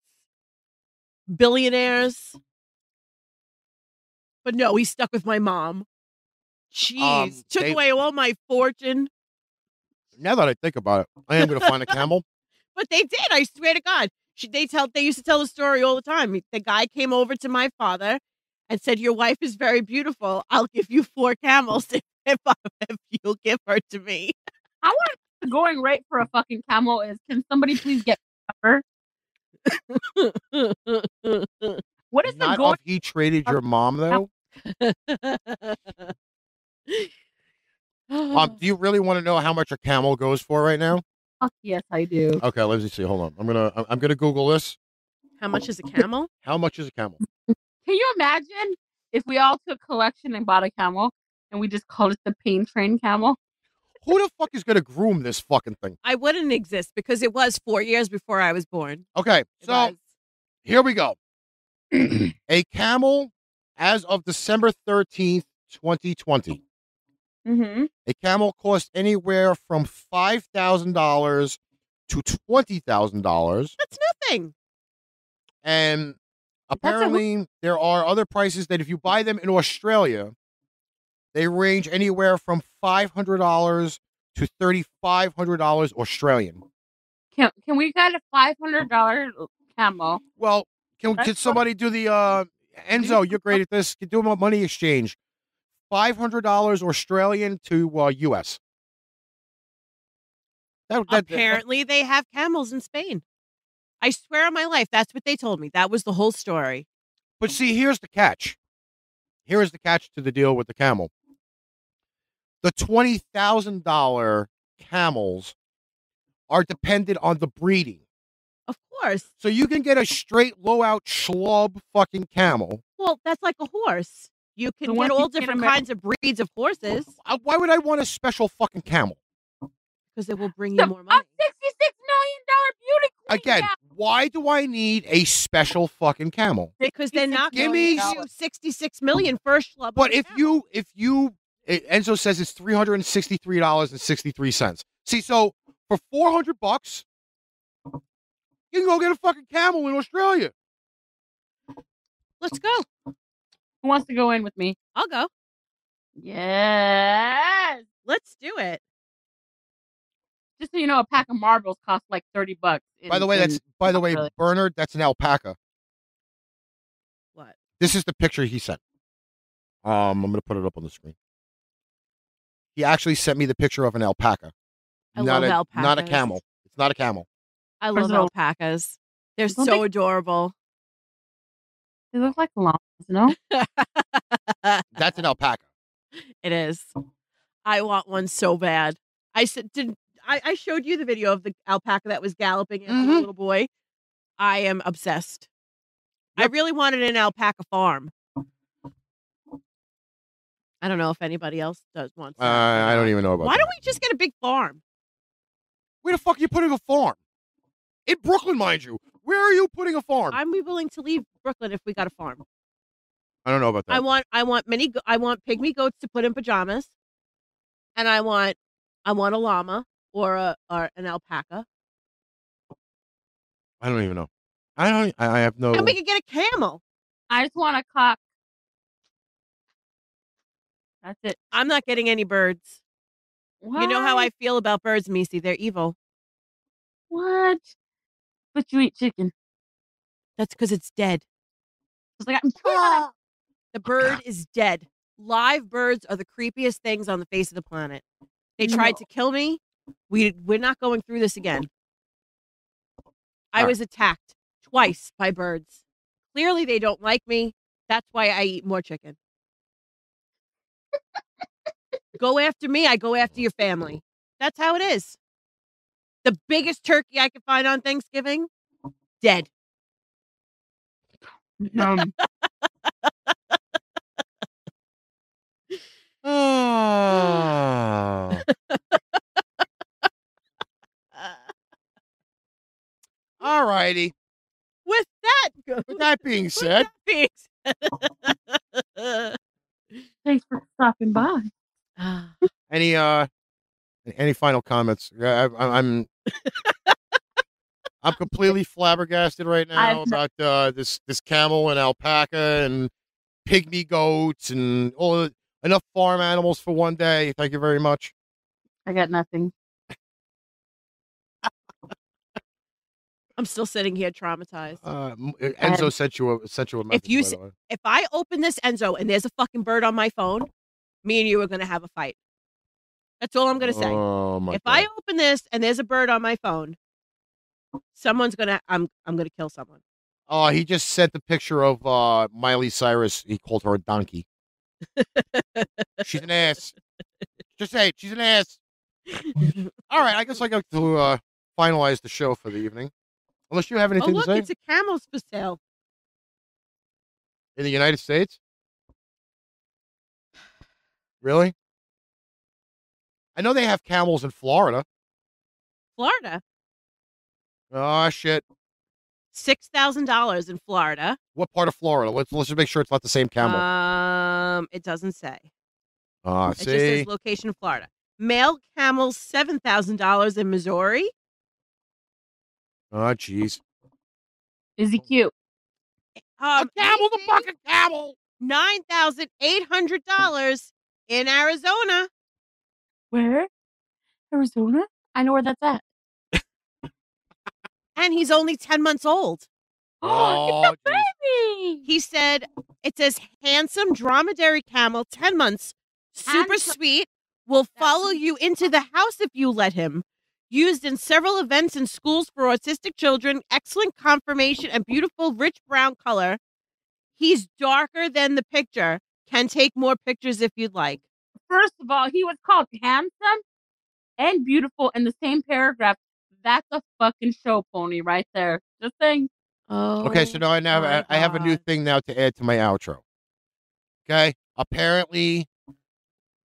billionaires. But no, he stuck with my mom. Jeez, Um, took they- away all my fortune. Now that I think about it, I am going to find a camel. But they did. I swear to God. She, they tell. They used to tell the story all the time. The guy came over to my father and said, "Your wife is very beautiful. I'll give you four camels if if, I, if you'll give her to me." I want going right for a fucking camel is can somebody please get cover? What is the Not going? if he traded your mom, though. Um, do you really want to know how much a camel goes for right now? Fuck yes, I do. Okay, let me see. Hold on. I'm gonna I'm- I'm gonna Google this. How much is a camel? How much is a camel? Can you imagine if we all took collection and bought a camel and we just called it the pain train camel? Who the fuck is gonna groom this fucking thing? I wouldn't exist because it was four years before I was born. Okay, It so was. here we go. a camel, as of December thirteenth, twenty twenty. Mm-hmm. A camel costs anywhere from five thousand dollars to twenty thousand dollars, That's nothing. and That's a- apparently there are other prices that if you buy them in Australia, they range anywhere from five hundred dollars to thirty five hundred dollars Australian. Can can we get a five hundred dollar camel? Well, can, That's can somebody do the uh Enzo? You're great at this. Can do a money exchange. Five hundred dollars Australian to uh, U.S. That, that- Apparently, they have camels in Spain. I swear on my life, that's what they told me. That was the whole story. But see, here's the catch. Here is the catch to the deal with the camel. The twenty thousand dollar camels are dependent on the breeding. Of course. So you can get a straight low out schlub fucking camel. Well, that's like a horse. You can The one get all you get different America- kinds of breeds of horses Why would I want a special fucking camel? because it will bring you The- more A money. sixty-six million dollar beauty queen. Again, camel. why do I need a special fucking camel? Because they're not Give going me to s- you 66 million for a schlub. But if camel. you, if you, it, Enzo says it's three hundred and sixty-three dollars and sixty-three cents. See, so for four hundred bucks, you can go get a fucking camel in Australia. let's go. Who wants to go in with me? I'll go. Yes. Let's do it. Just so you know, a pack of Marlboros costs like thirty bucks. By the way, that's by the way, Australia. Bernard, that's an alpaca. What? This is the picture he sent. Um, I'm gonna put it up on the screen. He actually sent me the picture of an alpaca, I not love a not a camel. It's not a camel. I First love of all- alpacas. They're Don't so they- adorable. they look like llamas, no? That's an alpaca. It is. I want one so bad. I said, did I, I showed you the video of the alpaca that was galloping after the Mhm. little boy? I am obsessed. I really wanted an alpaca farm. I don't know if anybody else does want. Uh, I don't even know about. Why that. don't we just get a big farm? Where the fuck are you putting a farm? In Brooklyn, mind you. Where are you putting a farm? I'm willing to leave Brooklyn if we got a farm. I don't know about that. I want I want many I want pygmy goats to put in pajamas, and I want I want a llama or a or an alpaca, I don't even know. I don't. I I have no. and we could get a camel. I just want a cock. That's it. I'm not getting any birds. You know how I feel about birds, Misi. They're evil. What? But you eat chicken. That's because it's dead. It's like I'm ah! The bird is dead. Live birds are the creepiest things on the face of the planet. They tried No. to kill me. We we're not going through this again. I was attacked twice by birds. Clearly, they don't like me. That's why I eat more chicken. Go after me, I go after your family. That's how it is. The biggest turkey I could find on Thanksgiving, dead. Um, Oh. All righty. With that, With that being with said, that being said- thanks for stopping by. Ah, any uh, any final comments? I, I, I'm I'm completely flabbergasted right now I've- about uh, this this camel and alpaca and pygmy goats and all enough farm animals for one day. Thank you very much. I got nothing. I'm still sitting here traumatized. Uh, Enzo sent you a sent you a message. If you by the way. If I open this Enzo and there's a fucking bird on my phone, me and you are gonna have a fight. That's all I'm gonna say. Oh my if God. I open this and there's a bird on my phone, someone's gonna I'm I'm gonna kill someone. Oh, he just sent the picture of uh, Miley Cyrus. He called her a donkey. she's an ass. Just say it, she's an ass. All right, I guess I got to uh, finalize the show for the evening. Unless you have oh anything look, to say it's a camel's for sale. in the United States. Really? I know they have camels in Florida. Florida. Oh shit! Six thousand dollars in Florida. What part of Florida? Let's let's just make sure it's not the same camel. Um, it doesn't say. Ah, It just see, says location of Florida. Male camels seven thousand dollars in Missouri. oh jeez, Is he cute? Um, a camel, the fucking camel. nine thousand eight hundred dollars in Arizona. Where? Arizona? I know where that's at. and he's only 10 months old. Oh, it's a baby. He said it says handsome dromedary camel, 10 months, super Handsome- sweet, will follow you into the house if you let him. Used in several events in schools for autistic children, excellent conformation and beautiful rich brown color. He's darker than the picture. Can take more pictures if you'd like. First of all, he was called handsome and beautiful in the same paragraph. That's a fucking show pony right there. Just saying. Oh. Okay, so now I now my I have a new thing now to add to my outro. Okay, apparently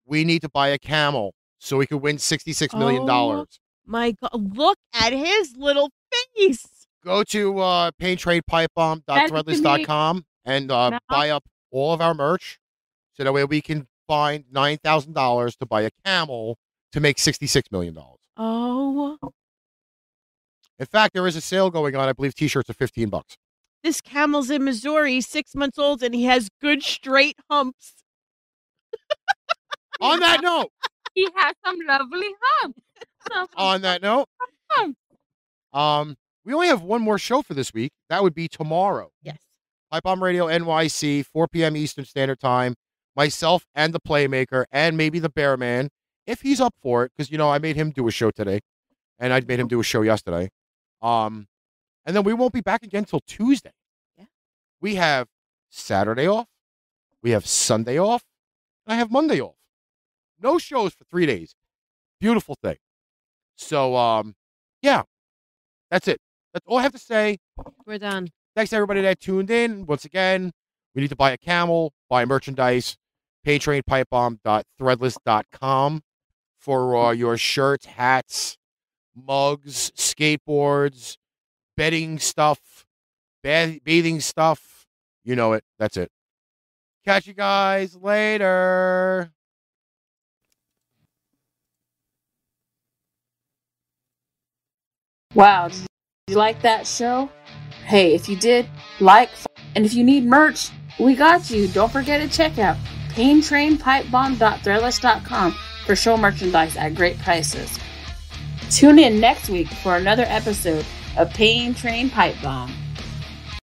we need to buy a camel so we could win sixty-six million dollars. My God, look at his little face. Go to uh, paintrainpipebomb.threadless.com and uh, Now- buy up all of our merch, so that way we can find nine thousand dollars to buy a camel to make sixty-six million dollars. Oh, In fact, there is a sale going on. I believe T-shirts are fifteen bucks. this camel's in Missouri, he's six months old, and he has good straight humps. On that note, He has some lovely humps. Some on that note, humps. um, we only have one more show for this week. That would be tomorrow. Yes. Pipe Bomb Radio NYC, 4 p.m. Eastern Standard Time. Myself and the Playmaker, and maybe the Bear Man, if he's up for it, because you know I made him do a show today, and I made him do a show yesterday. Um, and then we won't be back again till Tuesday. Yeah. We have Saturday off, we have Sunday off, and I have Monday off. No shows for three days. Beautiful thing. So, um, yeah, that's it. That's all I have to say. We're done. Thanks everybody that tuned in. Once again, we need to buy a camel, buy merchandise. PainTrainPipeBomb.threadless.com for uh, your shirts, hats, mugs, skateboards, bedding stuff, bath- bathing stuff. You know it. That's it. Catch you guys later. Wow. Did you like that show? Hey, if you did, like, and if you need merch, we got you. Don't forget to check out paintrainpipebomb.threadless.com for show merchandise at great prices. Tune in next week for another episode of Pain Train Pipe Bomb.